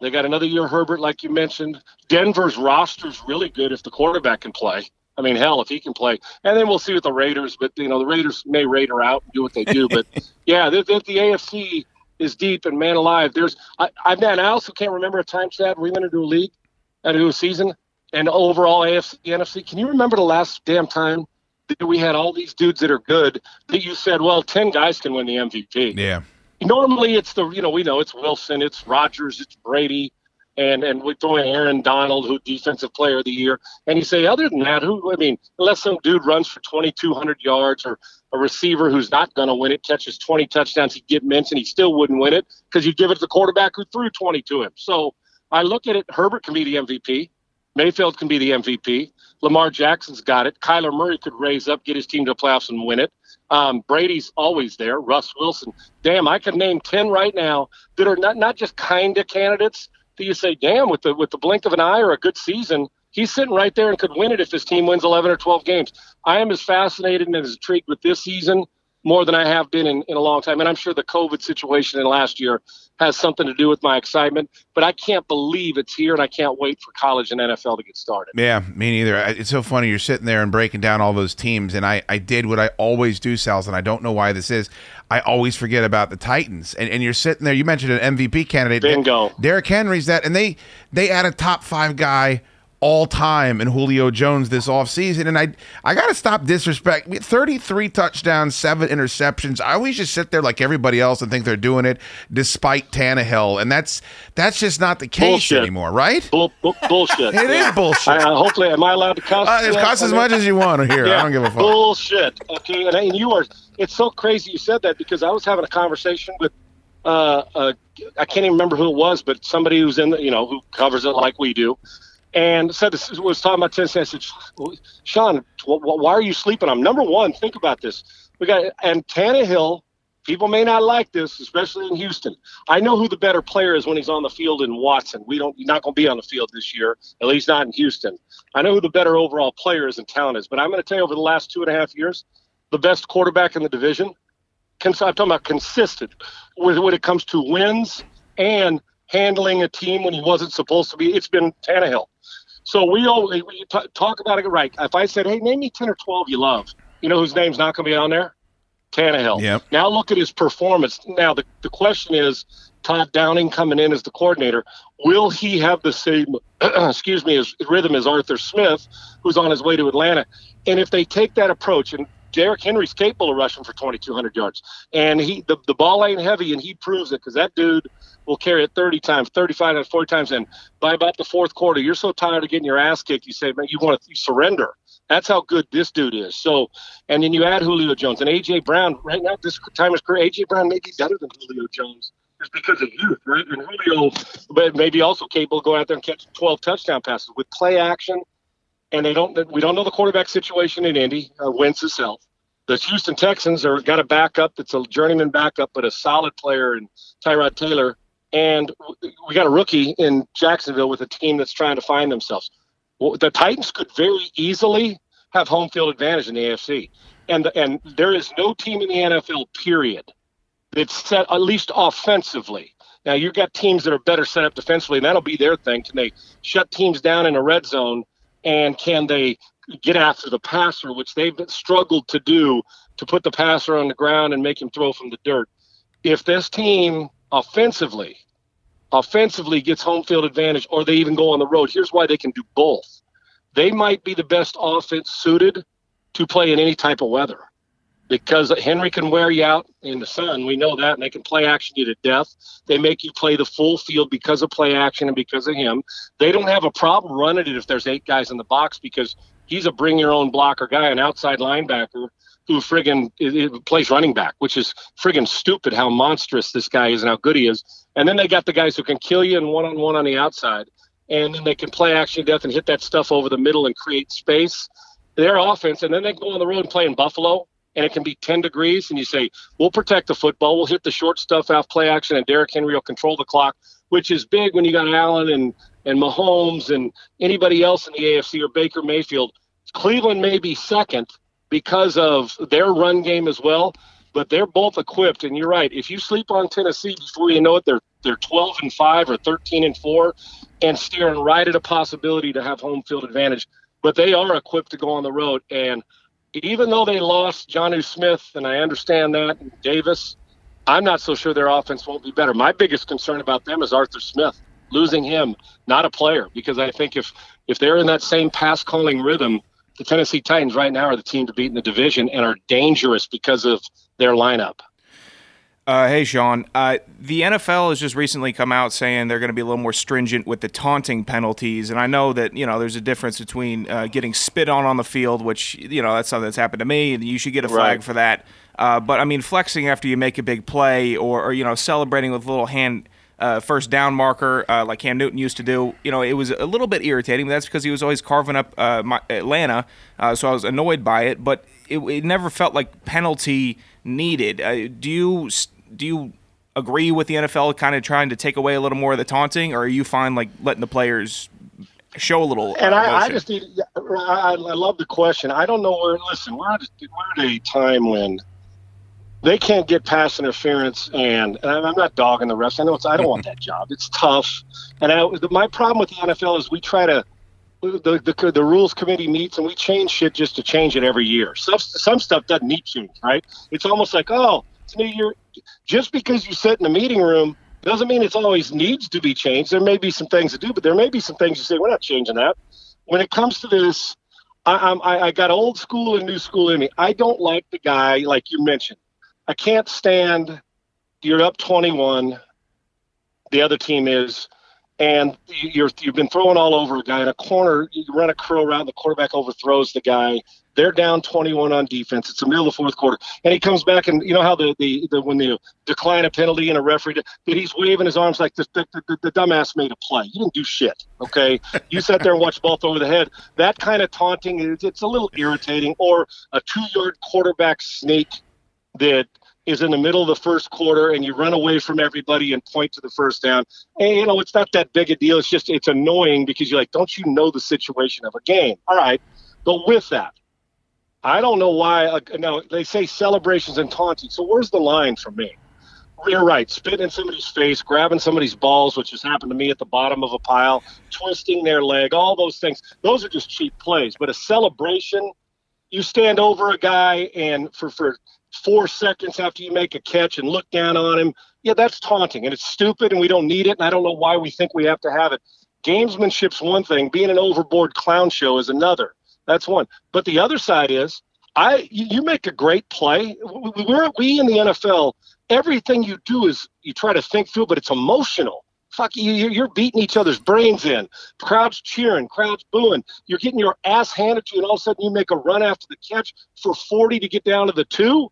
Speaker 9: they got another year Herbert, like you mentioned. Denver's roster's really good if the quarterback can play. I mean, hell, if he can play, and then we'll see with the Raiders. But you know, the Raiders may Raider out and do what they do. But yeah, the, the, the AFC is deep and man alive. There's I, I man, I also can't remember a time, Chad, we went into a league and do a season and overall AFC, NFC. Can you remember the last damn time that we had all these dudes that are good that you said, well, ten guys can win the MVP?
Speaker 7: Yeah.
Speaker 9: Normally, it's the you know we know it's Wilson, it's Rodgers, it's Brady, and and we throw in Aaron Donald, who defensive player of the year, and you say other than that, who I mean, unless some dude runs for 2,200 yards or a receiver who's not going to win it catches 20 touchdowns, he'd get mentioned, he still wouldn't win it because you'd give it to the quarterback who threw 20 to him. So I look at it, Herbert can be the MVP, Mayfield can be the MVP, Lamar Jackson's got it, Kyler Murray could raise up, get his team to the playoffs and win it. Um, Brady's always there. Russ Wilson. Damn, I could name ten right now that are not not just kind of candidates. That you say, damn, with the with the blink of an eye or a good season, he's sitting right there and could win it if his team wins eleven or twelve games. I am as fascinated and as intrigued with this season more than I have been in, in a long time. And I'm sure the COVID situation in last year has something to do with my excitement, but I can't believe it's here and I can't wait for college and NFL to get started.
Speaker 7: Yeah, me neither. It's so funny. You're sitting there and breaking down all those teams, and I, I did what I always do, Sal's, and I don't know why this is. I always forget about the Titans, and, and you're sitting there. You mentioned an MVP candidate,
Speaker 9: Bingo.
Speaker 7: Derrick Henry's that, and they they add a top five guy all time in Julio Jones this offseason. And I I gotta stop disrespect. 33 touchdowns, seven interceptions. I always just sit there like everybody else and think they're doing it despite Tannehill. And that's that's just not the case
Speaker 9: Bullshit.
Speaker 7: anymore, right?
Speaker 9: Bull, bull, bullshit.
Speaker 7: It is bullshit.
Speaker 9: I, uh, hopefully, am I allowed to cuss?
Speaker 7: Uh, it costs as much as you want here. I don't give a fuck.
Speaker 9: Bullshit. Okay, and, and you are. It's so crazy you said that because I was having a conversation with. Uh, uh, I can't even remember who it was, but somebody who's in the, you know, who covers it like we do, and said this was talking about Tennessee. I said, Sean, wh- wh- why are you sleeping? I'm number one. Think about this. We got and Tannehill. People may not like this, especially in Houston. I know who the better player is when he's on the field in Watson. We don't. Not going to be on the field this year, at least not in Houston. I know who the better overall player is and talent is. But I'm going to tell you, over the last two and a half years, the best quarterback in the division. I'm talking about consistent with when it comes to wins and handling a team when he wasn't supposed to be. It's been Tannehill. So we all we t- talk about it right. If I said, "Hey, name me ten or 12 you love," you know whose name's not going to be on there? Tannehill.
Speaker 7: Yep.
Speaker 9: Now look at his performance. Now the, the question is, Todd Downing coming in as the coordinator, will he have the same, excuse me, as rhythm as Arthur Smith, who's on his way to Atlanta? And if they take that approach, and Derrick Henry's capable of rushing for 2,200 yards, and he the, the ball ain't heavy, and he proves it because that dude will carry it 30 times, 35 times, 40 times, and by about the fourth quarter, you're so tired of getting your ass kicked, you say, man, you want to surrender. That's how good this dude is. So, and then you add Julio Jones and AJ Brown. Right now, this time his career, AJ Brown may be better than Julio Jones just because of youth, right? And Julio, but maybe also capable of going out there and catch 12 touchdown passes with play action. And they don't. We don't know the quarterback situation in Indy. Uh, Wentz himself. The Houston Texans are got a backup that's a journeyman backup, but a solid player in Tyrod Taylor. And we got a rookie in Jacksonville with a team that's trying to find themselves. Well, the Titans could very easily have home field advantage in the AFC, and and there is no team in the NFL period that's set at least offensively. Now you've got teams that are better set up defensively, and that'll be their thing. Can they shut teams down in a red zone, and can they get after the passer, which they've struggled to do to put the passer on the ground and make him throw from the dirt? If this team offensively offensively gets home field advantage or they even go on the road, here's why they can do both. They might be the best offense suited to play in any type of weather because Henry can wear you out in the sun. We know that, and they can play action you to death. They make you play the full field because of play action and because of him. They don't have a problem running it if there's eight guys in the box because he's a bring your own blocker guy, an outside linebacker who friggin' it, it plays running back, which is friggin' stupid how monstrous this guy is and how good he is. And then they got the guys who can kill you in one on one on the outside. And then they can play action death and hit that stuff over the middle and create space. Their offense, and then they go on the road and play in Buffalo, and it can be 10 degrees. And you say, we'll protect the football. We'll hit the short stuff off play action, and Derrick Henry will control the clock, which is big when you got Allen and, and Mahomes and anybody else in the AFC or Baker Mayfield. Cleveland may be second because of their run game as well, but they're both equipped. And you're right. If you sleep on Tennessee before you know it, they're they're 12 and five or 13 and four, and staring right at a possibility to have home field advantage. But they are equipped to go on the road. And even though they lost Jonnu Smith, and I understand that, and Davis, I'm not so sure their offense won't be better. My biggest concern about them is Arthur Smith. Losing him, not a player, because I think if if they're in that same pass calling rhythm, the Tennessee Titans right now are the team to beat in the division and are dangerous because of their lineup.
Speaker 6: Uh, hey, Sean. Uh, the NFL has just recently come out saying they're going to be a little more stringent with the taunting penalties, and I know that you know there's a difference between uh, getting spit on on the field, which you know that's something that's happened to me, and you should get a flag
Speaker 9: Right.
Speaker 6: for that. Uh, but I mean, flexing after you make a big play, or, or you know, celebrating with a little hand uh, first down marker uh, like Cam Newton used to do. You know, it was a little bit irritating. But that's because he was always carving up uh, my, Atlanta, uh, so I was annoyed by it. But it, it never felt like penalty needed. Uh, do you do you agree with the NFL kind of trying to take away a little more of the taunting, or are you fine like letting the players show a little?
Speaker 9: And
Speaker 6: uh,
Speaker 9: I, I just need, I, I love the question. I don't know where, listen, we're at, a, we're at a time when they can't get pass interference, and, and I'm not dogging the refs. I know it's I don't want that job. It's tough, and I, my problem with the NFL is we try to the, the the rules committee meets and we change shit just to change it every year. Some some stuff doesn't need change, right? It's almost like oh, it's new year. Just because you sit in a meeting room doesn't mean it's always needs to be changed. There may be some things to do, but there may be some things you say we're not changing that. When it comes to this, I, I, I got old school and new school in me. I don't like the guy like you mentioned. I can't stand. You're up 21. The other team is and you're you've been throwing all over a guy in a corner. You run a curl route, the quarterback overthrows the guy. They're down 21 on defense. It's the middle of the fourth quarter, and he comes back and you know how the the, the when they decline a penalty and a referee that he's waving his arms like the, the, the, the dumbass made a play. You didn't do shit. Okay, you sat there and watched both over the head. That kind of taunting is it's a little irritating. Or a two yard quarterback sneak that is in the middle of the first quarter and you run away from everybody and point to the first down. And, you know, it's not that big a deal. It's just, it's annoying because you're like, don't you know the situation of a game? All right. But with that, I don't know why. Uh, now, they say celebrations and taunting. So where's the line for me? You're right. Spitting in somebody's face, grabbing somebody's balls, which has happened to me at the bottom of a pile, twisting their leg, all those things. Those are just cheap plays. But a celebration, you stand over a guy and for, for, four seconds after you make a catch and look down on him, yeah, that's taunting and it's stupid and we don't need it. And I don't know why we think we have to have it. Gamesmanship's one thing, being an overboard clown show is another. That's one. But the other side is, I you make a great play. We're we in the NFL. Everything you do is you try to think through, but it's emotional. Fuck you, you're beating each other's brains in. Crowds cheering, crowds booing. You're getting your ass handed to you, and all of a sudden you make a run after the catch for 40 to get down to the two.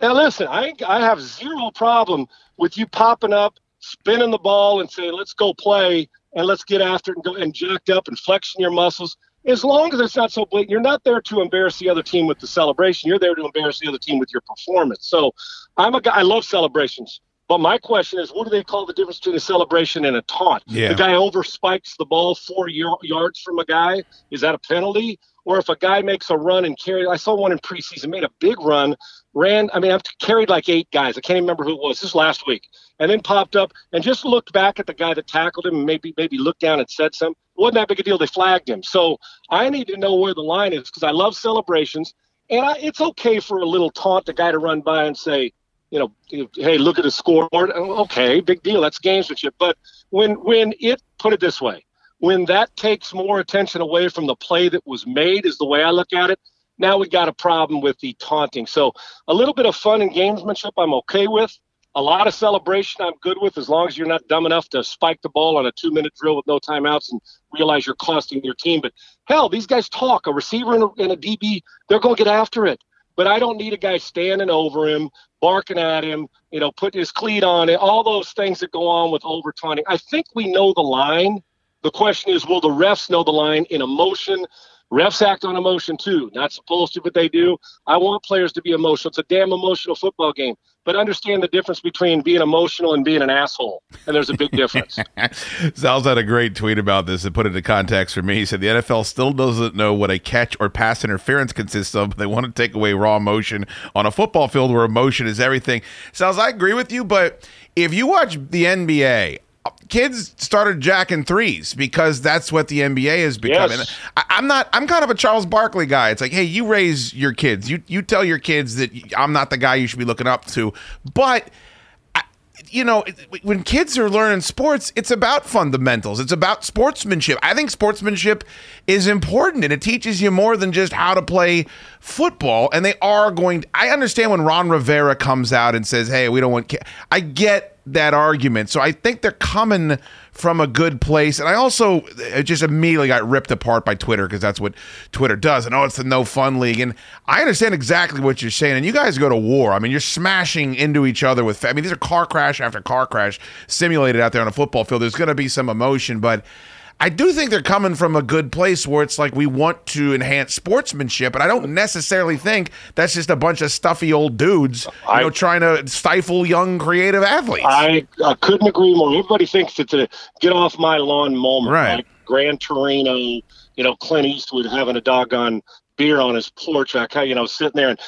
Speaker 9: Now, listen, I, I have zero problem with you popping up, spinning the ball, and saying, let's go play and let's get after it and go and jacked up and flexing your muscles. As long as it's not so blatant, you're not there to embarrass the other team with the celebration. You're there to embarrass the other team with your performance. So I'm a guy, I love celebrations. But my question is, what do they call the difference between a celebration and a taunt?
Speaker 7: Yeah.
Speaker 9: The guy over spikes the ball four yards from a guy. Is that a penalty? Or if a guy makes a run and carry, I saw one in preseason, made a big run, ran. I mean, I've carried like eight guys. I can't even remember who it was. This last week, and then popped up and just looked back at the guy that tackled him, and maybe maybe looked down and said something. Wasn't that big a deal. They flagged him. So I need to know where the line is because I love celebrations, and I, it's okay for a little taunt the guy to run by and say, you know, hey, look at the scoreboard. Okay, big deal. That's gamesmanship. But when when it put it this way, when that takes more attention away from the play that was made, is the way I look at it. Now we got a problem with the taunting. So a little bit of fun and gamesmanship, I'm okay with. A lot of celebration, I'm good with, as long as you're not dumb enough to spike the ball on a two-minute drill with no timeouts and realize you're costing your team. But hell, these guys talk. A receiver and a, and a DB, they're going to get after it. But I don't need a guy standing over him, barking at him, you know, putting his cleat on it, all those things that go on with over taunting. I think we know the line the question is, will the refs know the line in emotion? Refs act on emotion too. Not supposed to, but they do. I want players to be emotional. It's a damn emotional football game. But understand the difference between being emotional and being an asshole. And there's a big difference.
Speaker 7: Sal's had a great tweet about this and put it into context for me. He said the NFL still doesn't know what a catch or pass interference consists of. They want to take away raw emotion on a football field where emotion is everything. Sal's, I agree with you, but if you watch the NBA, kids started jacking threes because that's what the NBA is becoming.
Speaker 9: Yes.
Speaker 7: I, I'm not. I'm kind of a Charles Barkley guy. It's like, hey, you raise your kids. You you tell your kids that I'm not the guy you should be looking up to. But I- you know, when kids are learning sports, it's about fundamentals. It's about sportsmanship. I think sportsmanship is important and it teaches you more than just how to play football. And they are going, I understand when Ron Rivera comes out and says, hey, we don't want. I get that argument. So I think they're coming from a good place. And I also just immediately got ripped apart by Twitter because that's what Twitter does. And oh, it's the no fun league. And I understand exactly what you're saying. And you guys go to war. I mean, you're smashing into each other with, I mean, these are car crash after car crash simulated out there on a football field. There's going to be some emotion, but. I do think they're coming from a good place where it's like we want to enhance sportsmanship, and I don't necessarily think that's just a bunch of stuffy old dudes, you
Speaker 9: I-
Speaker 7: know, trying to stifle young creative athletes.
Speaker 9: I, I couldn't agree more. Everybody thinks it's a get off my lawn moment.
Speaker 7: Right.
Speaker 9: Like Gran Torino, you know, Clint Eastwood having a doggone beer on his porch, I kind of, you know, sitting there and,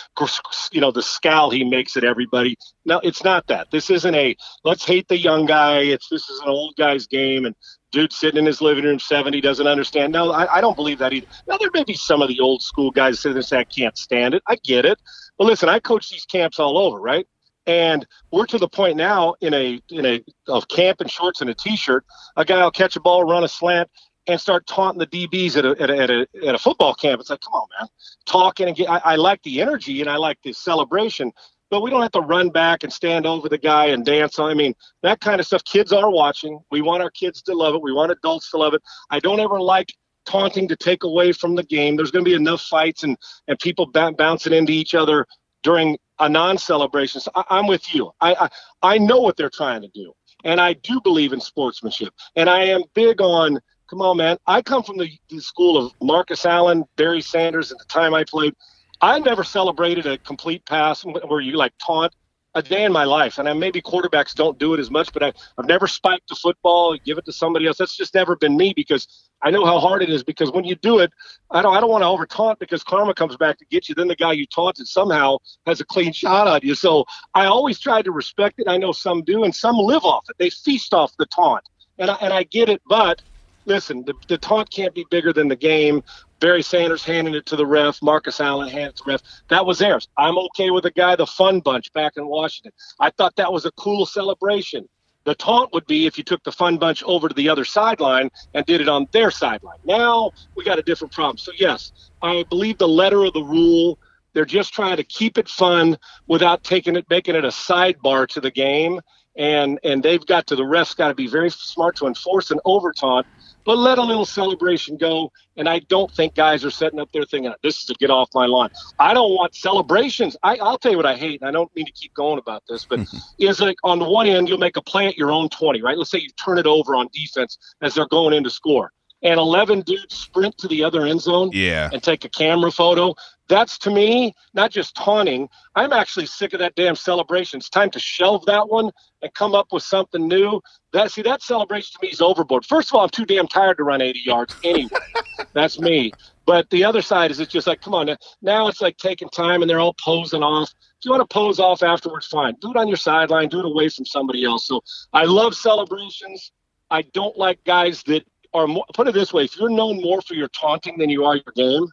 Speaker 9: you know, the scowl he makes at everybody. No, it's not that. This isn't a let's hate the young guy. It's this is an old guy's game, and dude sitting in his living room, 70, doesn't understand. No, I, I don't believe that either. Now, there may be some of the old school guys sitting there and say, I can't stand it. I get it. But listen, I coach these camps all over, right? And we're to the point now in a in a of camp and shorts and a t-shirt. A guy will catch a ball, run a slant, and start taunting the DBs at a, at a, at a, at a football camp. It's like, come on, man, talking and get. I, I like the energy and I like the celebration, but we don't have to run back and stand over the guy and dance on. I mean, that kind of stuff. Kids are watching. We want our kids to love it. We want adults to love it. I don't ever like taunting to take away from the game. There's going to be enough fights and and people b- bouncing into each other during a non-celebration. So I, am with you. I, I I know what they're trying to do, and I do believe in sportsmanship, and I am big on. Come on, man. I come from the, the school of Marcus Allen, Barry Sanders. At the time I played, I never celebrated a complete pass where you like taunt a day in my life. And I, maybe quarterbacks don't do it as much, but I, I've never spiked the football, give it to somebody else. That's just never been me because I know how hard it is. Because when you do it, I don't I don't want to over taunt because karma comes back to get you. Then the guy you taunted somehow has a clean shot on you. So I always try to respect it. I know some do, and some live off it. They feast off the taunt, and I, and I get it. But listen, the, the taunt can't be bigger than the game. Barry Sanders handing it to the ref, Marcus Allen handed it to the ref. That was theirs. I'm okay with the guy, the fun bunch back in Washington. I thought that was a cool celebration. The taunt would be if you took the fun bunch over to the other sideline and did it on their sideline. Now we got a different problem. So yes, I believe the letter of the rule. They're just trying to keep it fun without taking it, making it a sidebar to the game. And and they've got to the refs got to be very smart to enforce an over taunt but let a little celebration go. And I don't think guys are setting up there thinking, this is to get off my line. I don't want celebrations. I, will tell you what I hate, and I don't mean to keep going about this, but is like on the one end, you'll make a play at your own 20, right? Let's say you turn it over on defense as they're going in to score. And 11 dudes sprint to the other end zone
Speaker 7: yeah.
Speaker 9: and take a camera photo. That's to me not just taunting. I'm actually sick of that damn celebration. It's time to shelve that one and come up with something new. That see that celebration to me is overboard. First of all, I'm too damn tired to run 80 yards anyway. That's me. But the other side is it's just like, come on, now it's like taking time and they're all posing off. If you want to pose off afterwards, fine. Do it on your sideline. Do it away from somebody else. So I love celebrations. I don't like guys that are more, put it this way: if you're known more for your taunting than you are your game,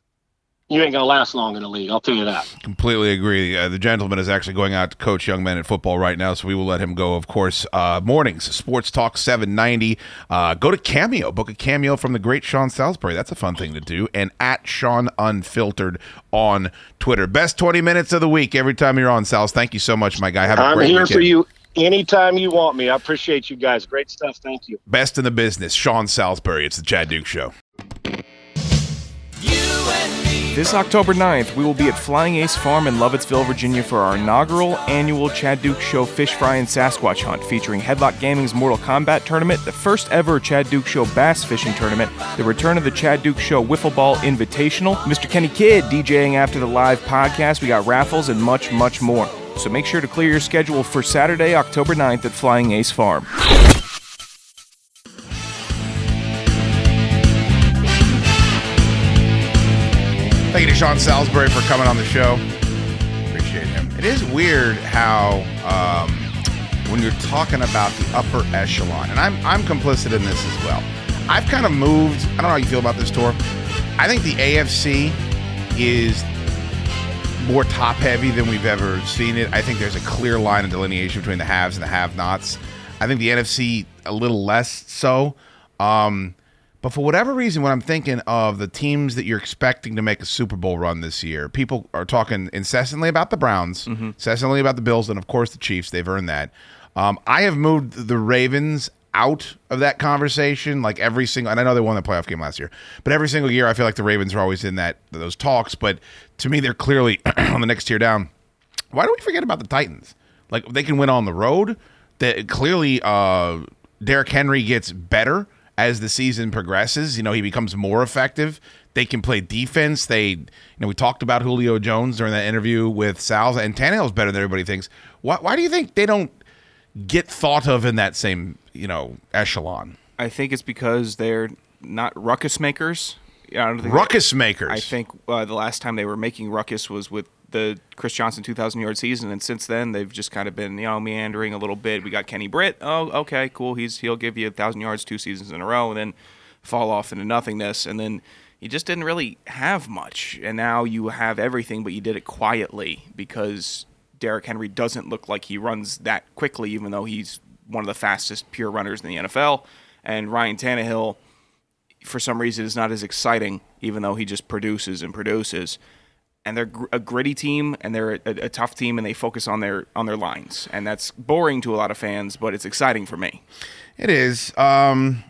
Speaker 9: you ain't gonna last long in the league. I'll tell you that.
Speaker 7: Completely agree. Uh, the gentleman is actually going out to coach young men in football right now, so we will let him go. Of course, uh, mornings Sports Talk seven ninety. Uh, go to Cameo, book a cameo from the great Sean Salisbury. That's a fun thing to do. And at Sean Unfiltered on Twitter. Best twenty minutes of the week every time you're on, Sals. Thank you so much, my guy. Have a
Speaker 9: I'm
Speaker 7: great
Speaker 9: here
Speaker 7: weekend.
Speaker 9: for you anytime you want me. I appreciate you guys. Great stuff. Thank you.
Speaker 7: Best in the business, Sean Salisbury. It's the Chad Dukes Show.
Speaker 6: This October 9th, we will be at Flying Ace Farm in Lovettsville, Virginia for our inaugural annual Chad Dukes Show Fish Fry and Sasquatch Hunt featuring Headlock Gaming's Mortal Kombat Tournament, the first ever Chad Dukes Show Bass Fishing Tournament, the return of the Chad Dukes Show Wiffle Ball Invitational, Mr. Kenny Kidd DJing after the live podcast, we got raffles, and much, much more. So make sure to clear your schedule for Saturday, October 9th at Flying Ace Farm.
Speaker 7: Thank you to Sean Salisbury for coming on the show. Appreciate him. It is weird how um, when you're talking about the upper echelon, and I'm I'm complicit in this as well. I've kind of moved. I don't know how you feel about this tour. I think the AFC is more top heavy than we've ever seen it. I think there's a clear line of delineation between the haves and the have-nots. I think the NFC a little less so. Um, but for whatever reason, when I'm thinking of the teams that you're expecting to make a Super Bowl run this year, people are talking incessantly about the Browns, incessantly about the Bills, and of course the Chiefs. They've earned that. Um, I have moved the Ravens out of that conversation like every single and I know they won the playoff game last year but every single year I feel like the Ravens are always in that those talks but to me they're clearly on the next tier down why do we forget about the Titans like they can win on the road that clearly uh Derrick Henry gets better as the season progresses you know he becomes more effective they can play defense they you know we talked about Julio Jones during that interview with Sal's and Tannehill's better than everybody thinks why, why do you think they don't get thought of in that same you know echelon.
Speaker 6: I think it's because they're not ruckus makers. I don't think
Speaker 7: Ruckus makers.
Speaker 6: I think uh, the last time they were making ruckus was with the Chris Johnson 2,000 yard season, and since then they've just kind of been you know meandering a little bit. We got Kenny Britt. Oh, okay, cool. He's he'll give you a thousand yards two seasons in a row, and then fall off into nothingness, and then you just didn't really have much. And now you have everything, but you did it quietly because Derrick Henry doesn't look like he runs that quickly, even though he's one of the fastest pure runners in the NFL. And Ryan Tannehill, for some reason, is not as exciting, even though he just produces and produces. And they're gr- a gritty team, and they're a, a tough team, and they focus on their on their lines, and that's boring to a lot of fans, but it's exciting for me.
Speaker 7: It is. Um,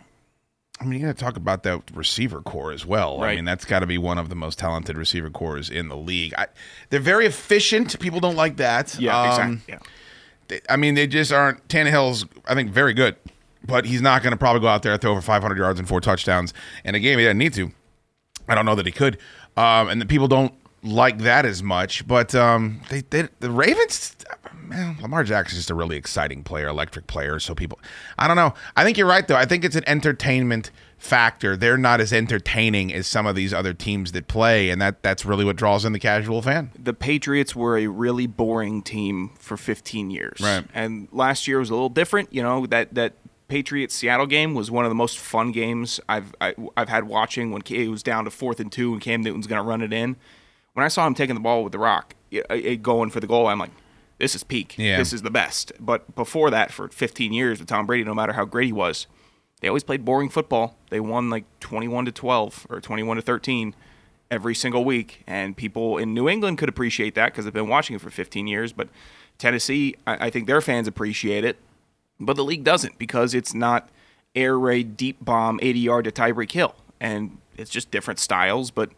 Speaker 7: I mean, you got to talk about that receiver corps as well. I mean, that's got to be one of the most talented receiver corps in the league. I, they're very efficient. People don't like that.
Speaker 6: Yeah,
Speaker 7: Um,
Speaker 6: exactly. Yeah.
Speaker 7: they- I mean, they just aren't. Tannehill's, I think, very good, but he's not going to probably go out there and throw over 500 yards and four touchdowns in a game. He doesn't need to. I don't know that he could. Um, and the people don't like that as much. But um, they, they the Ravens, man, Lamar Jackson's just a really exciting player, electric player. So people, I don't know. I think you're right though. I think it's an entertainment factor. They're not as entertaining as some of these other teams that play, and that that's really what draws in the casual fan.
Speaker 6: the Patriots were a really boring team for 15 years.
Speaker 7: Right.
Speaker 6: And last year was a little different. You know that that Patriots Seattle game was one of the most fun games I've I, I've had watching. When it was down to fourth and two, and Cam Newton's going to run it in. When I saw him taking the ball with the rock, it, it going for the goal, I'm like, this is peak.
Speaker 7: Yeah.
Speaker 6: This is the best. But before that, for 15 years with Tom Brady, no matter how great he was, they always played boring football. They won like 21 to 12 or 21 to 13 every single week, and people in New England could appreciate that because they've been watching it for 15 years. But Tennessee, I, I think their fans appreciate it, but the league doesn't because it's not air raid deep bomb 80 yard to Tyreek Hill, and it's just different styles, but.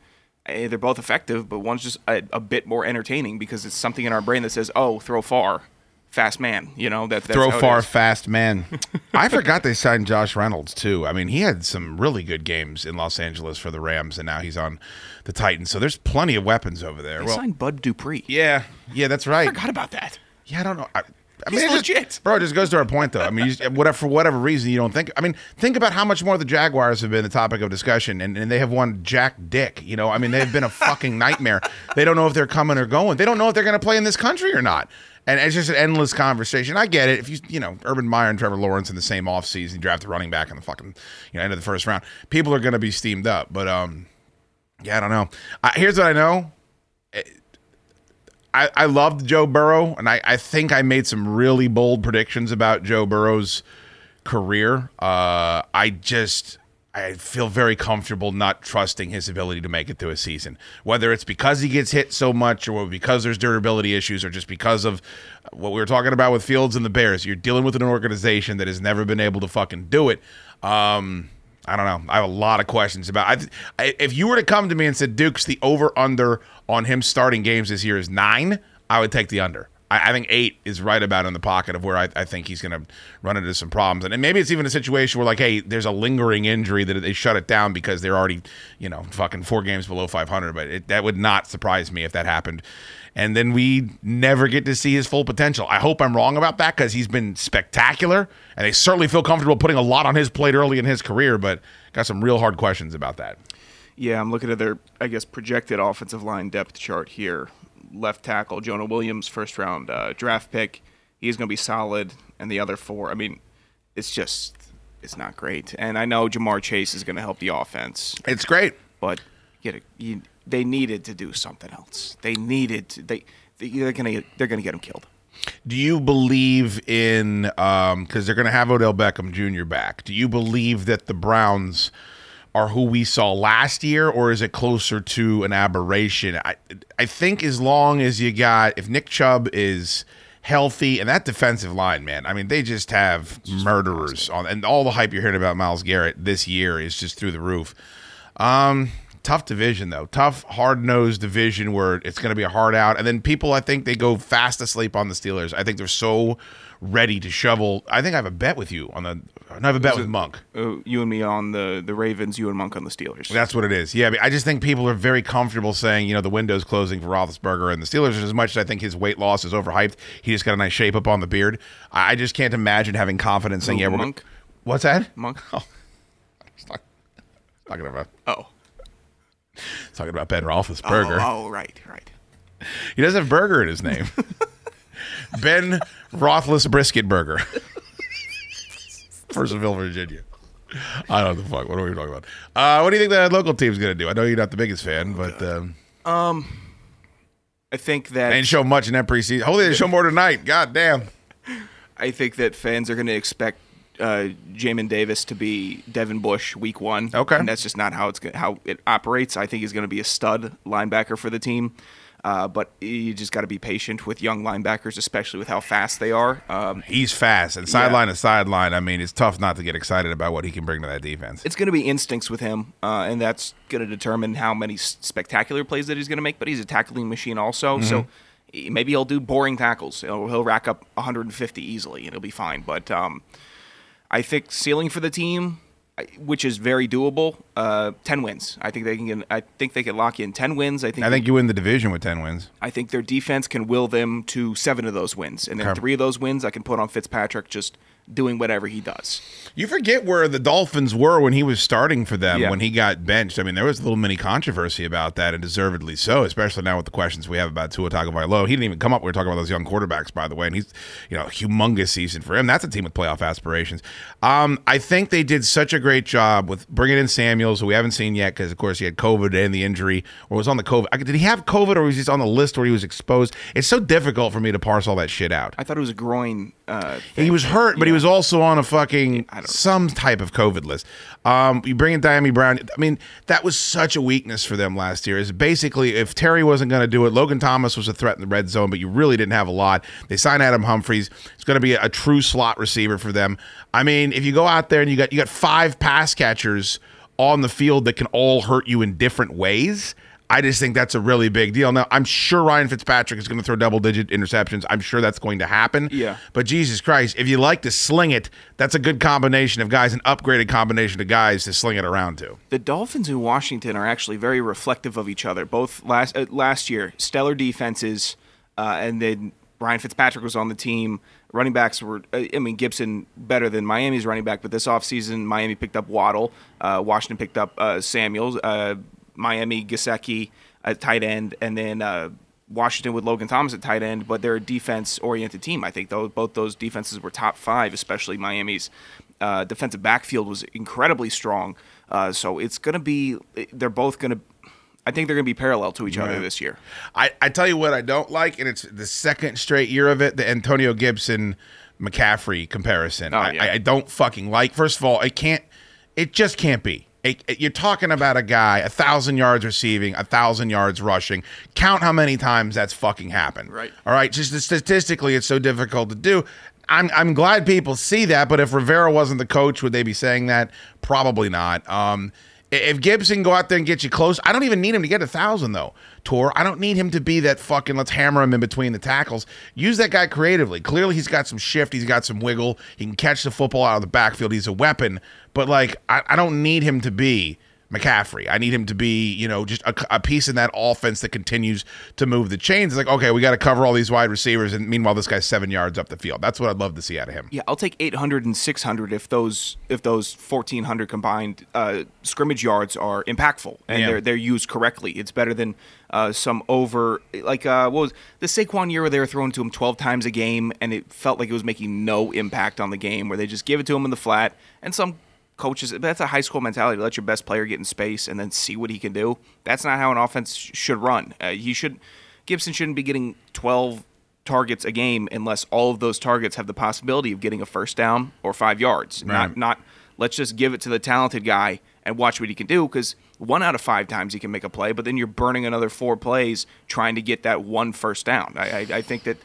Speaker 6: They're both effective, but one's just a, a bit more entertaining because it's something in our brain that says, "Oh, throw far, fast man." You know that that's
Speaker 7: Throw far, fast man. I forgot they signed Josh Reynolds too. I mean, he had some really good games in Los Angeles for the Rams, and now he's on the Titans. So there's plenty of weapons over there.
Speaker 6: They
Speaker 7: well,
Speaker 6: signed Bud Dupree.
Speaker 7: yeah, yeah, that's right.
Speaker 6: I forgot about that.
Speaker 7: Yeah, I don't know. I, I
Speaker 6: He's
Speaker 7: it just-
Speaker 6: legit.
Speaker 7: bro. It just goes to our point, though. I mean, just, whatever for whatever reason you don't think. I mean, think about how much more the Jaguars have been the topic of discussion, and, and they have won Jack Dick. You know, I mean, they've been a fucking nightmare. They don't know if they're coming or going. They don't know if they're going to play in this country or not. And it's just an endless conversation. I get it. If you, you know, Urban Meyer and Trevor Lawrence in the same offseason, draft a running back in the fucking, you know, end of the first round, people are going to be steamed up. But um, yeah, I don't know. I, here's what I know. I, I loved Joe Burrow, and I, I think I made some really bold predictions about Joe Burrow's career. Uh, I just I feel very comfortable not trusting his ability to make it through a season, whether it's because he gets hit so much, or because there's durability issues, or just because of what we were talking about with Fields and the Bears. You're dealing with an organization that has never been able to fucking do it. Um, I don't know. I have a lot of questions about. I, if you were to come to me and said Duke's the over under on him starting games this year is nine, I would take the under. I, I think eight is right about in the pocket of where I, I think he's going to run into some problems, and, and maybe it's even a situation where like, hey, there's a lingering injury that they shut it down because they're already, you know, fucking four games below 500. But it, that would not surprise me if that happened. And then we never get to see his full potential. I hope I'm wrong about that because he's been spectacular, and they certainly feel comfortable putting a lot on his plate early in his career. But got some real hard questions about that.
Speaker 6: Yeah, I'm looking at their, I guess, projected offensive line depth chart here. Left tackle Jonah Williams, first round uh, draft pick. He's going to be solid, and the other four. I mean, it's just, it's not great. And I know Ja'Marr Chase is going to help the offense,
Speaker 7: It's great.
Speaker 6: but you, know, you, they needed to do something else. They needed to. They, they're going to, they're going to get him killed.
Speaker 7: Do you believe in um because they're going to have Odell Beckham Jr. back? Do you believe that the Browns are who we saw last year, or is it closer to an aberration? I I think as long as you got if Nick Chubb is healthy and that defensive line, man, I mean they just have murderers on, and all the hype you're hearing about Myles Garrett this year is just through the roof. Um, tough division though, tough hard nosed division where it's going to be a hard out, and then people I think they go fast asleep on the Steelers. I think they're so ready to shovel. I think I have a bet with you on the. No, I have a bet with Monk.
Speaker 6: Uh, you and me on the, the Ravens, you and Monk on the Steelers.
Speaker 7: That's what it is. Yeah, I, just think people are very comfortable saying, you know, the window's closing for Roethlisberger and the Steelers. As much as I think his weight loss is overhyped, he just got a nice shape up on the beard. I I just can't imagine having confidence saying,
Speaker 6: Who,
Speaker 7: yeah, we're
Speaker 6: Monk?
Speaker 7: What's that?
Speaker 6: Monk.
Speaker 7: Oh, it's talking about.
Speaker 6: Oh,
Speaker 7: talking about Ben Roethlisberger.
Speaker 6: Oh, oh, right, right.
Speaker 7: He does have burger in his name. ben Rothless Brisket Burger. Purcellville, Virginia. I don't know the fuck. What are we talking about? Uh, what do you think the local team's going to do? I know you're not the biggest fan, but um,
Speaker 6: Um, I think that
Speaker 7: they didn't show much in that preseason. Hopefully, they show more tonight. God damn.
Speaker 6: I think that fans are going to expect uh, Jamin Davis to be Devin Bush week one.
Speaker 7: Okay.
Speaker 6: and that's just not how it's go- how it operates. I think he's going to be a stud linebacker for the team. Uh, but you just got to be patient with young linebackers, especially with how fast they are. Um,
Speaker 7: He's fast and sideline to sideline. I mean, it's tough not to get excited about what he can bring to that defense.
Speaker 6: it's going to be instincts with him, uh, and that's going to determine how many spectacular plays that he's going to make. But he's a tackling machine also, so maybe he'll do boring tackles. He'll, he'll rack up 150 easily, and he'll be fine. But um, I think ceiling for the team, which is very doable, uh, 10 wins. I think they can. I think they can lock in 10 wins. I think.
Speaker 7: I think you win the division with 10 wins.
Speaker 6: I think their defense can will them to seven of those wins, and then
Speaker 7: Okay.
Speaker 6: three of those wins I can put on Fitzpatrick just doing whatever he does.
Speaker 7: You forget where the Dolphins were when he was starting for them
Speaker 6: Yeah.
Speaker 7: when he got benched. I mean, there was a little mini controversy about that, and deservedly so, especially now with the questions we have about Tua Tagovailoa. He didn't even come up. We were talking about those young quarterbacks, by the way, and he's you know humongous season for him. That's a team with playoff aspirations. Um, I think they did such a great job with bringing in Samuels, who we haven't seen yet because of course he had COVID and the injury, or was on the COVID. Did he have COVID, or was he on the list where he was exposed? It's so difficult for me to parse all that shit out.
Speaker 6: I thought it was a groin. Uh,
Speaker 7: He was hurt, but he was also on a fucking some type of COVID list. Um, you bring in Dyami Brown. I mean, that was such a weakness for them last year. Is basically if Terry wasn't going to do it, Logan Thomas was a threat in the red zone, but you really didn't have a lot. They signed Adam Humphries. It's going to be a, a true slot receiver for them. I mean, if you go out there and you got you got five pass catchers on the field that can all hurt you in different ways. I just think that's a really big deal. Now, I'm sure Ryan Fitzpatrick is going to throw double digit interceptions. I'm sure that's going to happen.
Speaker 6: Yeah.
Speaker 7: But Jesus Christ, if you like to sling it, that's a good combination of guys, an upgraded combination of guys to sling it around to.
Speaker 6: the Dolphins and Washington are actually very reflective of each other. Both last uh, last year, stellar defenses, uh, and then Ryan Fitzpatrick was on the team. Running backs were, uh, I mean, Gibson better than Miami's running back, but this offseason, Miami picked up Waddle, uh, Washington picked up uh, Samuels, uh, Miami Gesicki at tight end, and then uh, Washington with Logan Thomas at tight end. But they're a defense-oriented team. I think though both those defenses were top five, especially Miami's uh, defensive backfield was incredibly strong. Uh, so it's going to be, they're both going to, I think they're going to be parallel to each other this year.
Speaker 7: I, I tell you what I don't like, and it's the second straight year of it, the Antonio Gibson McCaffrey comparison. I,
Speaker 6: yeah.
Speaker 7: I, I don't fucking like. First of all, it can't, it just can't be. It- you're talking about a guy, a thousand yards receiving, a thousand yards rushing. Count how many times that's fucking happened.
Speaker 6: Right.
Speaker 7: All right. Just statistically, it's so difficult to do. I'm, I'm glad people see that, but if Rivera wasn't the coach, would they be saying that? Probably not. Um, if Gibson go out there and get you close, I don't even need him to get a thousand though. Tor, I don't need him to be that fucking let's hammer him in between the tackles. Use that guy creatively. Clearly, he's got some shift. He's got some wiggle. He can catch the football out of the backfield. He's a weapon. But like, I, I don't need him to be McCaffrey. I need him to be, you know, just a, a piece in that offense that continues to move the chains. It's like, okay, we got to cover all these wide receivers, and meanwhile, this guy's seven yards up the field. That's what I'd love to see out of him.
Speaker 6: Yeah, I'll take 800 and 600 if those if those 1400 combined uh, scrimmage yards are impactful and
Speaker 7: Yeah.
Speaker 6: they're they're used correctly. It's better than uh, some over like uh, what was the Saquon year where they were throwing to him 12 times a game and it felt like it was making no impact on the game where they just give it to him in the flat and some coaches that's a high school mentality let your best player get in space and then see what he can do. That's not how an offense should run. Uh, he should gibson shouldn't be getting 12 targets a game unless all of those targets have the possibility of getting a first down or five yards.
Speaker 7: Right.
Speaker 6: not not let's just give it to the talented guy and watch what he can do because one out of five times he can make a play but then you're burning another four plays trying to get that one first down. I, I, I think that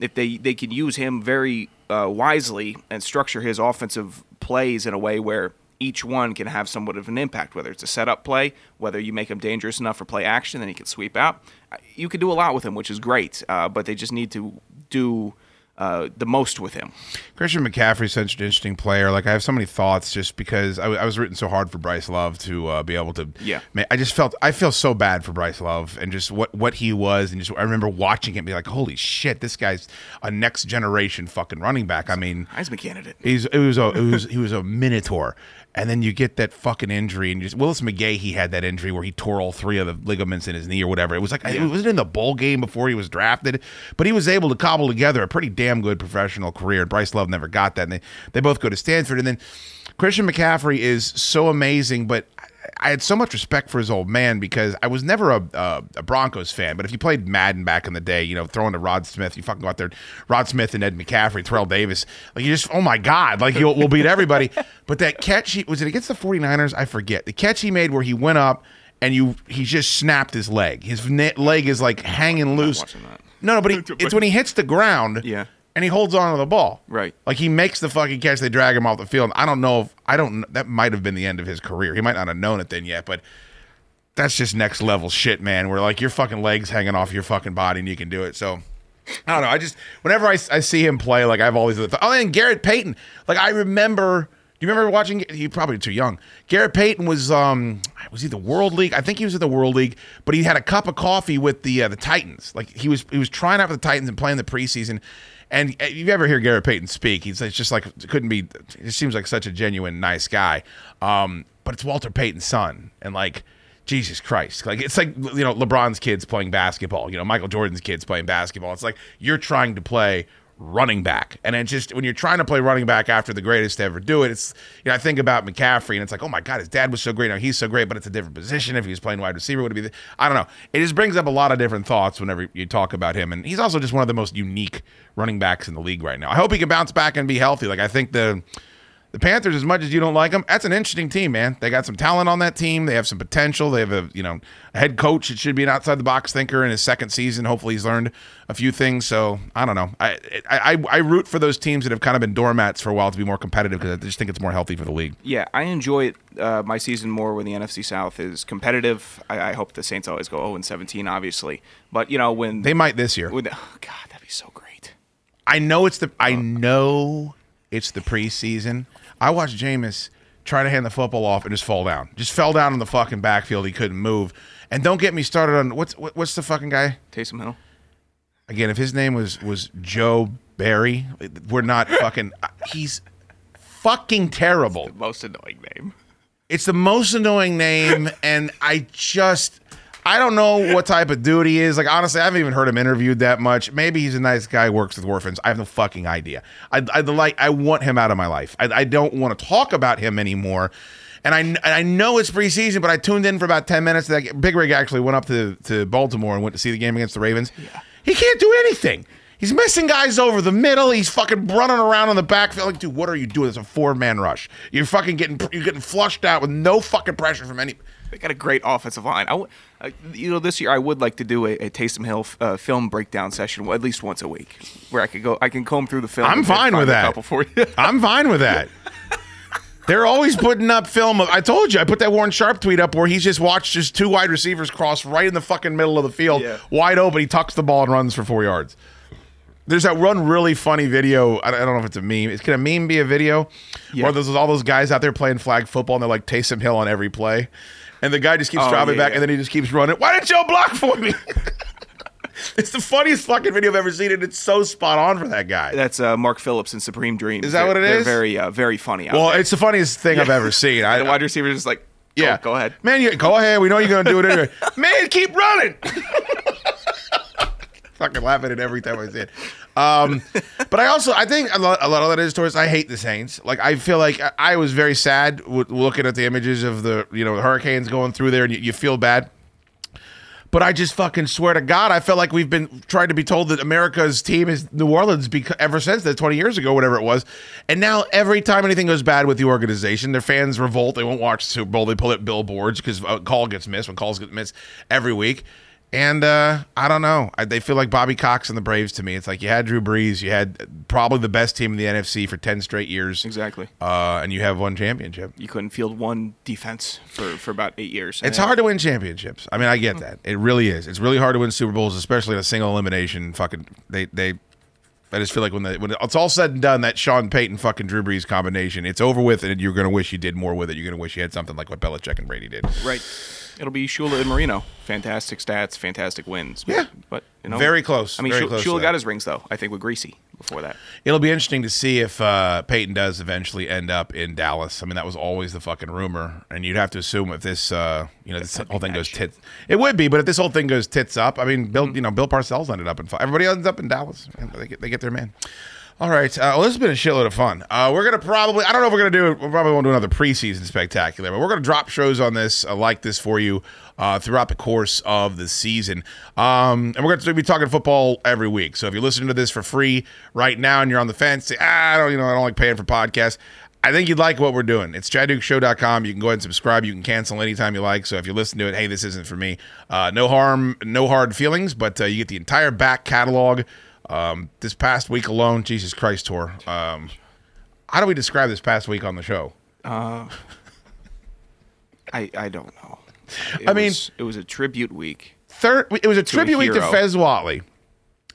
Speaker 6: if they, they can use him very uh, wisely and structure his offensive plays in a way where each one can have somewhat of an impact, whether it's a setup play, whether you make him dangerous enough for play action, then he can sweep out. Uh, You can do a lot with him, which is great, uh, but they just need to do uh, the most with him.
Speaker 7: Christian McCaffrey's such an interesting player. Like I have so many thoughts just because I, I was written so hard for Bryce Love to uh, be able to.
Speaker 6: Yeah.
Speaker 7: I just felt I feel so bad for Bryce Love and just what what he was and just I remember watching him be like, holy shit, this guy's a next generation fucking running back. I mean,
Speaker 6: Heisman candidate.
Speaker 7: He's it was a it was he was a minotaur, and then you get that fucking injury, and just, Willis McGahee he had that injury where he tore all three of the ligaments in his knee or whatever. It was like it wasn't in the bowl game before he was drafted, but he was able to cobble together a pretty damn good professional career. And Bryce Love never got that, and they they both go to Stanford, and then Christian McCaffrey is so amazing, but. I had so much respect for his old man because I was never a, a, a Broncos fan. But if you played Madden back in the day, you know, throwing to Rod Smith, you fucking go out there, Rod Smith and Ed McCaffrey, Terrell Davis, like you just, oh my God, like you'll, we'll beat everybody. but that catch, he, was it against the 49ers? I forget. The catch he made where he went up and you he just snapped his leg. His ne- leg is like hanging loose. No, no, but he, it's when he hits the ground.
Speaker 6: Yeah.
Speaker 7: And he holds on to the ball.
Speaker 6: Right.
Speaker 7: Like he makes the fucking catch, they drag him off the field. I don't know if I don't that might have been the end of his career. He might not have known it then yet, but that's just next level shit, man. Where like your fucking legs hanging off your fucking body and you can do it. So I don't know. I just whenever I, I see him play, like I've always thought, oh, and Jarrett Payton. Like I remember. Do you remember watching? You're probably too young. Jarrett Payton was um was he the World League? I think he was in the World League, but he had a cup of coffee with the uh, the Titans. Like he was he was trying out for the Titans and playing the preseason. And uh, you ever hear Jarrett Payton speak? He's it's just like couldn't be. It seems like such a genuine nice guy. Um, but it's Walter Payton's son, and like Jesus Christ. Like it's like you know LeBron's kids playing basketball, you know Michael Jordan's kids playing basketball. It's like you're trying to play running back. And it just when you're trying to play running back after the greatest to ever do it, it's you know I think about McCaffrey and it's like, "Oh my god, his dad was so great. Now he's so great, but it's a different position if he was playing wide receiver would it be the, I don't know. It just brings up a lot of different thoughts whenever you talk about him and he's also just one of the most unique running backs in the league right now. I hope he can bounce back and be healthy. Like I think the the Panthers, as much as you don't like them, that's an interesting team, man. They got some talent on that team. They have some potential. They have a you know a head coach that should be an outside the box thinker in his second season. Hopefully, he's learned a few things. So I don't know. I I, I root for those teams that have kind of been doormats for a while to be more competitive because I just think it's more healthy for the league.
Speaker 6: Yeah, I enjoy it, uh, my season more when the NFC South is competitive. I, I hope the Saints always go 0 and 17, obviously. But you know when
Speaker 7: they might this year.
Speaker 6: When oh God, that'd be so great.
Speaker 7: I know it's the I know it's the preseason. I watched Jameis try to hand the football off and just fall down. Just fell down in the fucking backfield. He couldn't move. And don't get me started on what's what, what's the fucking guy?
Speaker 6: Taysom Hill.
Speaker 7: Again, if his name was was Joe Barry, we're not fucking. Uh, he's fucking terrible.
Speaker 6: The most annoying name.
Speaker 7: It's the most annoying name, and I just. I don't know what type of dude he is. Like honestly, I haven't even heard him interviewed that much. Maybe he's a nice guy, works with orphans. I have no fucking idea. I, I like. I want him out of my life. I, I don't want to talk about him anymore. And I, and I know it's preseason, but I tuned in for about ten minutes. That Big Rig actually went up to to Baltimore and went to see the game against the Ravens. Yeah. He can't do anything. He's missing guys over the middle. He's fucking running around on the backfield. Like, dude, what are you doing? It's a four man rush. You're fucking getting you're getting flushed out with no fucking pressure from any.
Speaker 6: They got a great offensive line. I, w- uh, you know, this year I would like to do a, a Taysom Hill uh, film breakdown session at least once a week, where I could go, I can comb through the film.
Speaker 7: I'm fine with that. I'm fine with that. They're always putting up film of. I told you, I put that Warren Sharp tweet up where he's just watched his two wide receivers cross right in the fucking middle of the field,
Speaker 6: Yeah.
Speaker 7: wide open. He tucks the ball and runs for four yards. There's that one really funny video. I don't know if it's a meme. Is- Can a meme be a video?
Speaker 6: Yeah.
Speaker 7: Where there's all those guys out there playing flag football and they're like Taysom Hill on every play. And the guy just keeps
Speaker 6: Oh,
Speaker 7: dropping
Speaker 6: yeah,
Speaker 7: back
Speaker 6: yeah.
Speaker 7: and then he just keeps running. Why didn't y'all block for me? it's the funniest fucking video I've ever seen, and it's so spot on for that guy.
Speaker 6: That's uh, Mark Phillips in Supreme Dream.
Speaker 7: Is that what it
Speaker 6: They're
Speaker 7: is?
Speaker 6: Very, uh, very funny.
Speaker 7: Well,
Speaker 6: there.
Speaker 7: it's the funniest thing I've ever seen. I,
Speaker 6: the wide receiver is just like, go,
Speaker 7: Yeah,
Speaker 6: go ahead.
Speaker 7: man. You go ahead. We know you're gonna do it anyway. man, keep running. Fucking laugh at every time I see it. Um, but I also I think a lot, a lot of that is towards I hate the Saints. Like I feel like I, was very sad looking at the images of the you know the hurricanes going through there, and you, you feel bad. But I just fucking swear to God, I felt like we've been trying to be told that America's team is New Orleans ever since that 20 years ago, whatever it was. And now every time anything goes bad with the organization, their fans revolt. They won't watch the Super Bowl. They pull up billboards because a call gets missed when calls get missed every week. And uh, I don't know. I, they feel like Bobby Cox and the Braves to me. It's like you had Drew Brees, you had probably the best team in the NFC for 10 straight years.
Speaker 6: Exactly.
Speaker 7: Uh, and you have one championship.
Speaker 6: You couldn't field one defense for, for about eight years.
Speaker 7: It's hard to win championships. I mean, I get that. It really is. It's really hard to win Super Bowls, especially in a single elimination. Fucking they they I just feel like when the, when it's all said and done, that Sean Payton fucking Drew Brees combination, it's over with, and you're gonna wish you did more with it. You're gonna wish you had something like what Belichick and Brady did.
Speaker 6: Right. It'll be Shula and Marino. Fantastic stats, fantastic wins.
Speaker 7: Yeah.
Speaker 6: But, you know.
Speaker 7: Very close,
Speaker 6: I mean,
Speaker 7: very
Speaker 6: Shula,
Speaker 7: close
Speaker 6: Shula got his rings, though, I think, with Griese before that.
Speaker 7: It'll be interesting to see if uh, Payton does eventually end up in Dallas. I mean, that was always the fucking rumor, and you'd have to assume if this, uh, you know, this whole thing goes tits. It would be, but if this whole thing goes tits up, I mean, Bill, you know, Bill Parcells ended up in. Everybody ends up in Dallas. And They get, they get their man. All right. Uh, well, this has been a shitload of fun. Uh, we're gonna probably. I don't know if we're gonna do. We probably won't do another preseason spectacular, but we're gonna drop shows on this uh, like this for you uh, throughout the course of the season. Um, and we're gonna be talking football every week. So if you're listening to this for free right now and you're on the fence, say, ah, I don't, you know, I don't like paying for podcasts. I think you'd like what we're doing. It's chaddukeshow.com. You can go ahead and subscribe. You can cancel anytime you like. So if you listen to it, hey, this isn't for me. Uh, no harm, no hard feelings, but uh, you get the entire back catalog. Um, this past week alone, Jesus Christ tour. Um, how do we describe this past week on the show?
Speaker 6: Uh, I, I don't know. It
Speaker 7: I mean-
Speaker 6: was- it was a tribute week.
Speaker 7: Third, it was a
Speaker 6: To a
Speaker 7: tribute week to. Fez Whatley.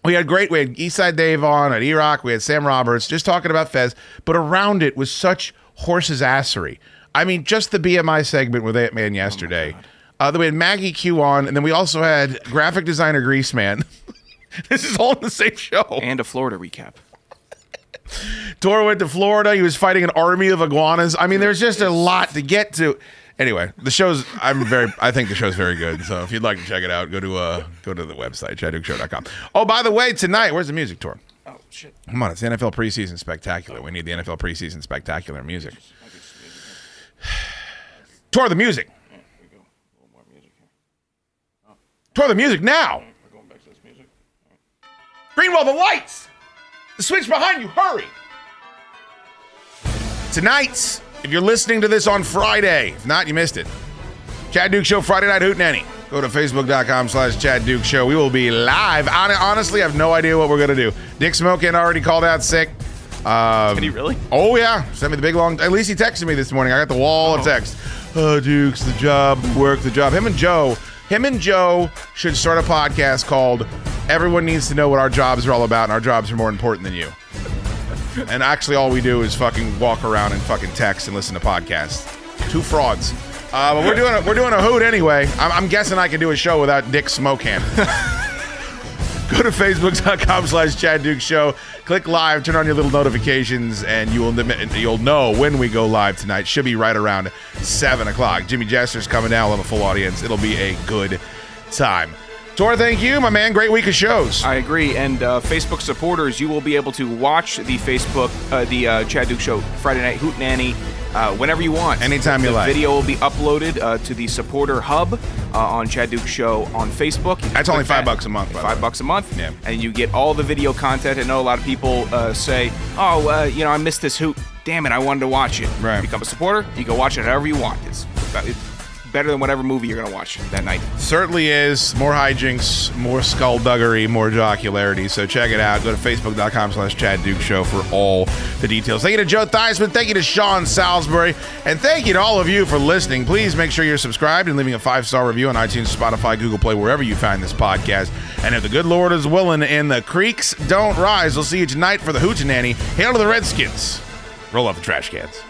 Speaker 7: We had great. We had Eastside Dave on at E-Rock. We had Sam Roberts just talking about Fez, but around it was such horse's assery. I mean, just the BMI segment with Ant Man yesterday. uh, then we had Maggie Q on, and then we also had graphic designer Greaseman. this is all in the same show.
Speaker 6: And a Florida recap.
Speaker 7: Tor went to Florida. He was fighting an army of iguanas. I mean, there's just a lot to get to. Anyway, the show's I'm very I think the show's very good. So if you'd like to check it out, go to uh go to the website, chaddukeshow.com. Oh, by the way, tonight, where's the music tour?
Speaker 6: Oh, shit.
Speaker 7: Come on, it's the NFL preseason spectacular. We need the NFL preseason spectacular music. Tour the music. Tour the music now. Greenwell, the lights. The switch behind you. Hurry. Tonight, if you're listening to this on Friday, if not, you missed it. Chad Dukes Show Friday Night Hootenanny. Go to facebook.com slash Chad Dukes Show. We will be live. Hon- Honestly, I have no idea what we're going to do. Dick Smokin already called out sick. Um,
Speaker 6: Did he really?
Speaker 7: Oh, yeah. Sent me the big long. At least he texted me this morning. I got the wall of text. Oh, Duke's the job, work, the job. Him and Joe, him and Joe should start a podcast called Everyone Needs to Know What Our Jobs Are All About, and Our Jobs Are More Important Than You. and actually, all we do is fucking walk around and fucking text and listen to podcasts. Two frauds. Uh, but we're doing a, we're doing a hoot anyway. I'm, I'm guessing I can do a show without Dick Smokehan. Go to facebook.com slash Chad Dukes Show. Click live, turn on your little notifications, and you will you'll know when we go live tonight. Should be right around 7 o'clock. Jimmy Jester's coming down. We'll have a full audience. It'll be a good time. Tor, thank you, my man. Great week of shows.
Speaker 6: I agree. And uh, Facebook supporters, you will be able to watch the Facebook, uh, the uh, Chad Dukes Show Friday Night Hootenanny uh, whenever you want.
Speaker 7: Anytime
Speaker 6: the
Speaker 7: you like.
Speaker 6: The video will be uploaded uh, to the supporter hub uh, on Chad Dukes Show on Facebook.
Speaker 7: That's only five
Speaker 6: that.
Speaker 7: bucks a month, by
Speaker 6: Five
Speaker 7: way.
Speaker 6: bucks a month.
Speaker 7: Yeah.
Speaker 6: And you get all the video content. I know a lot of people uh, say, oh, uh, you know, I missed this hoot. Damn it, I wanted to watch it.
Speaker 7: Right.
Speaker 6: Become a supporter. You can watch it however you want. It's, it's better than whatever movie you're going to watch that night.
Speaker 7: Certainly is. More hijinks, more skullduggery, more jocularity. So check it out. Go to facebook.com slash Chad Dukes Show for all the details. Thank you to Joe Theismann. Thank you to Sean Salisbury. And thank you to all of you for listening. Please make sure you're subscribed and leaving a five star review on iTunes, Spotify, Google Play, wherever you find this podcast. And if the good Lord is willing and the creeks don't rise, we'll see you tonight for the Hootenanny. Hail to the Redskins. Roll up the trash cans.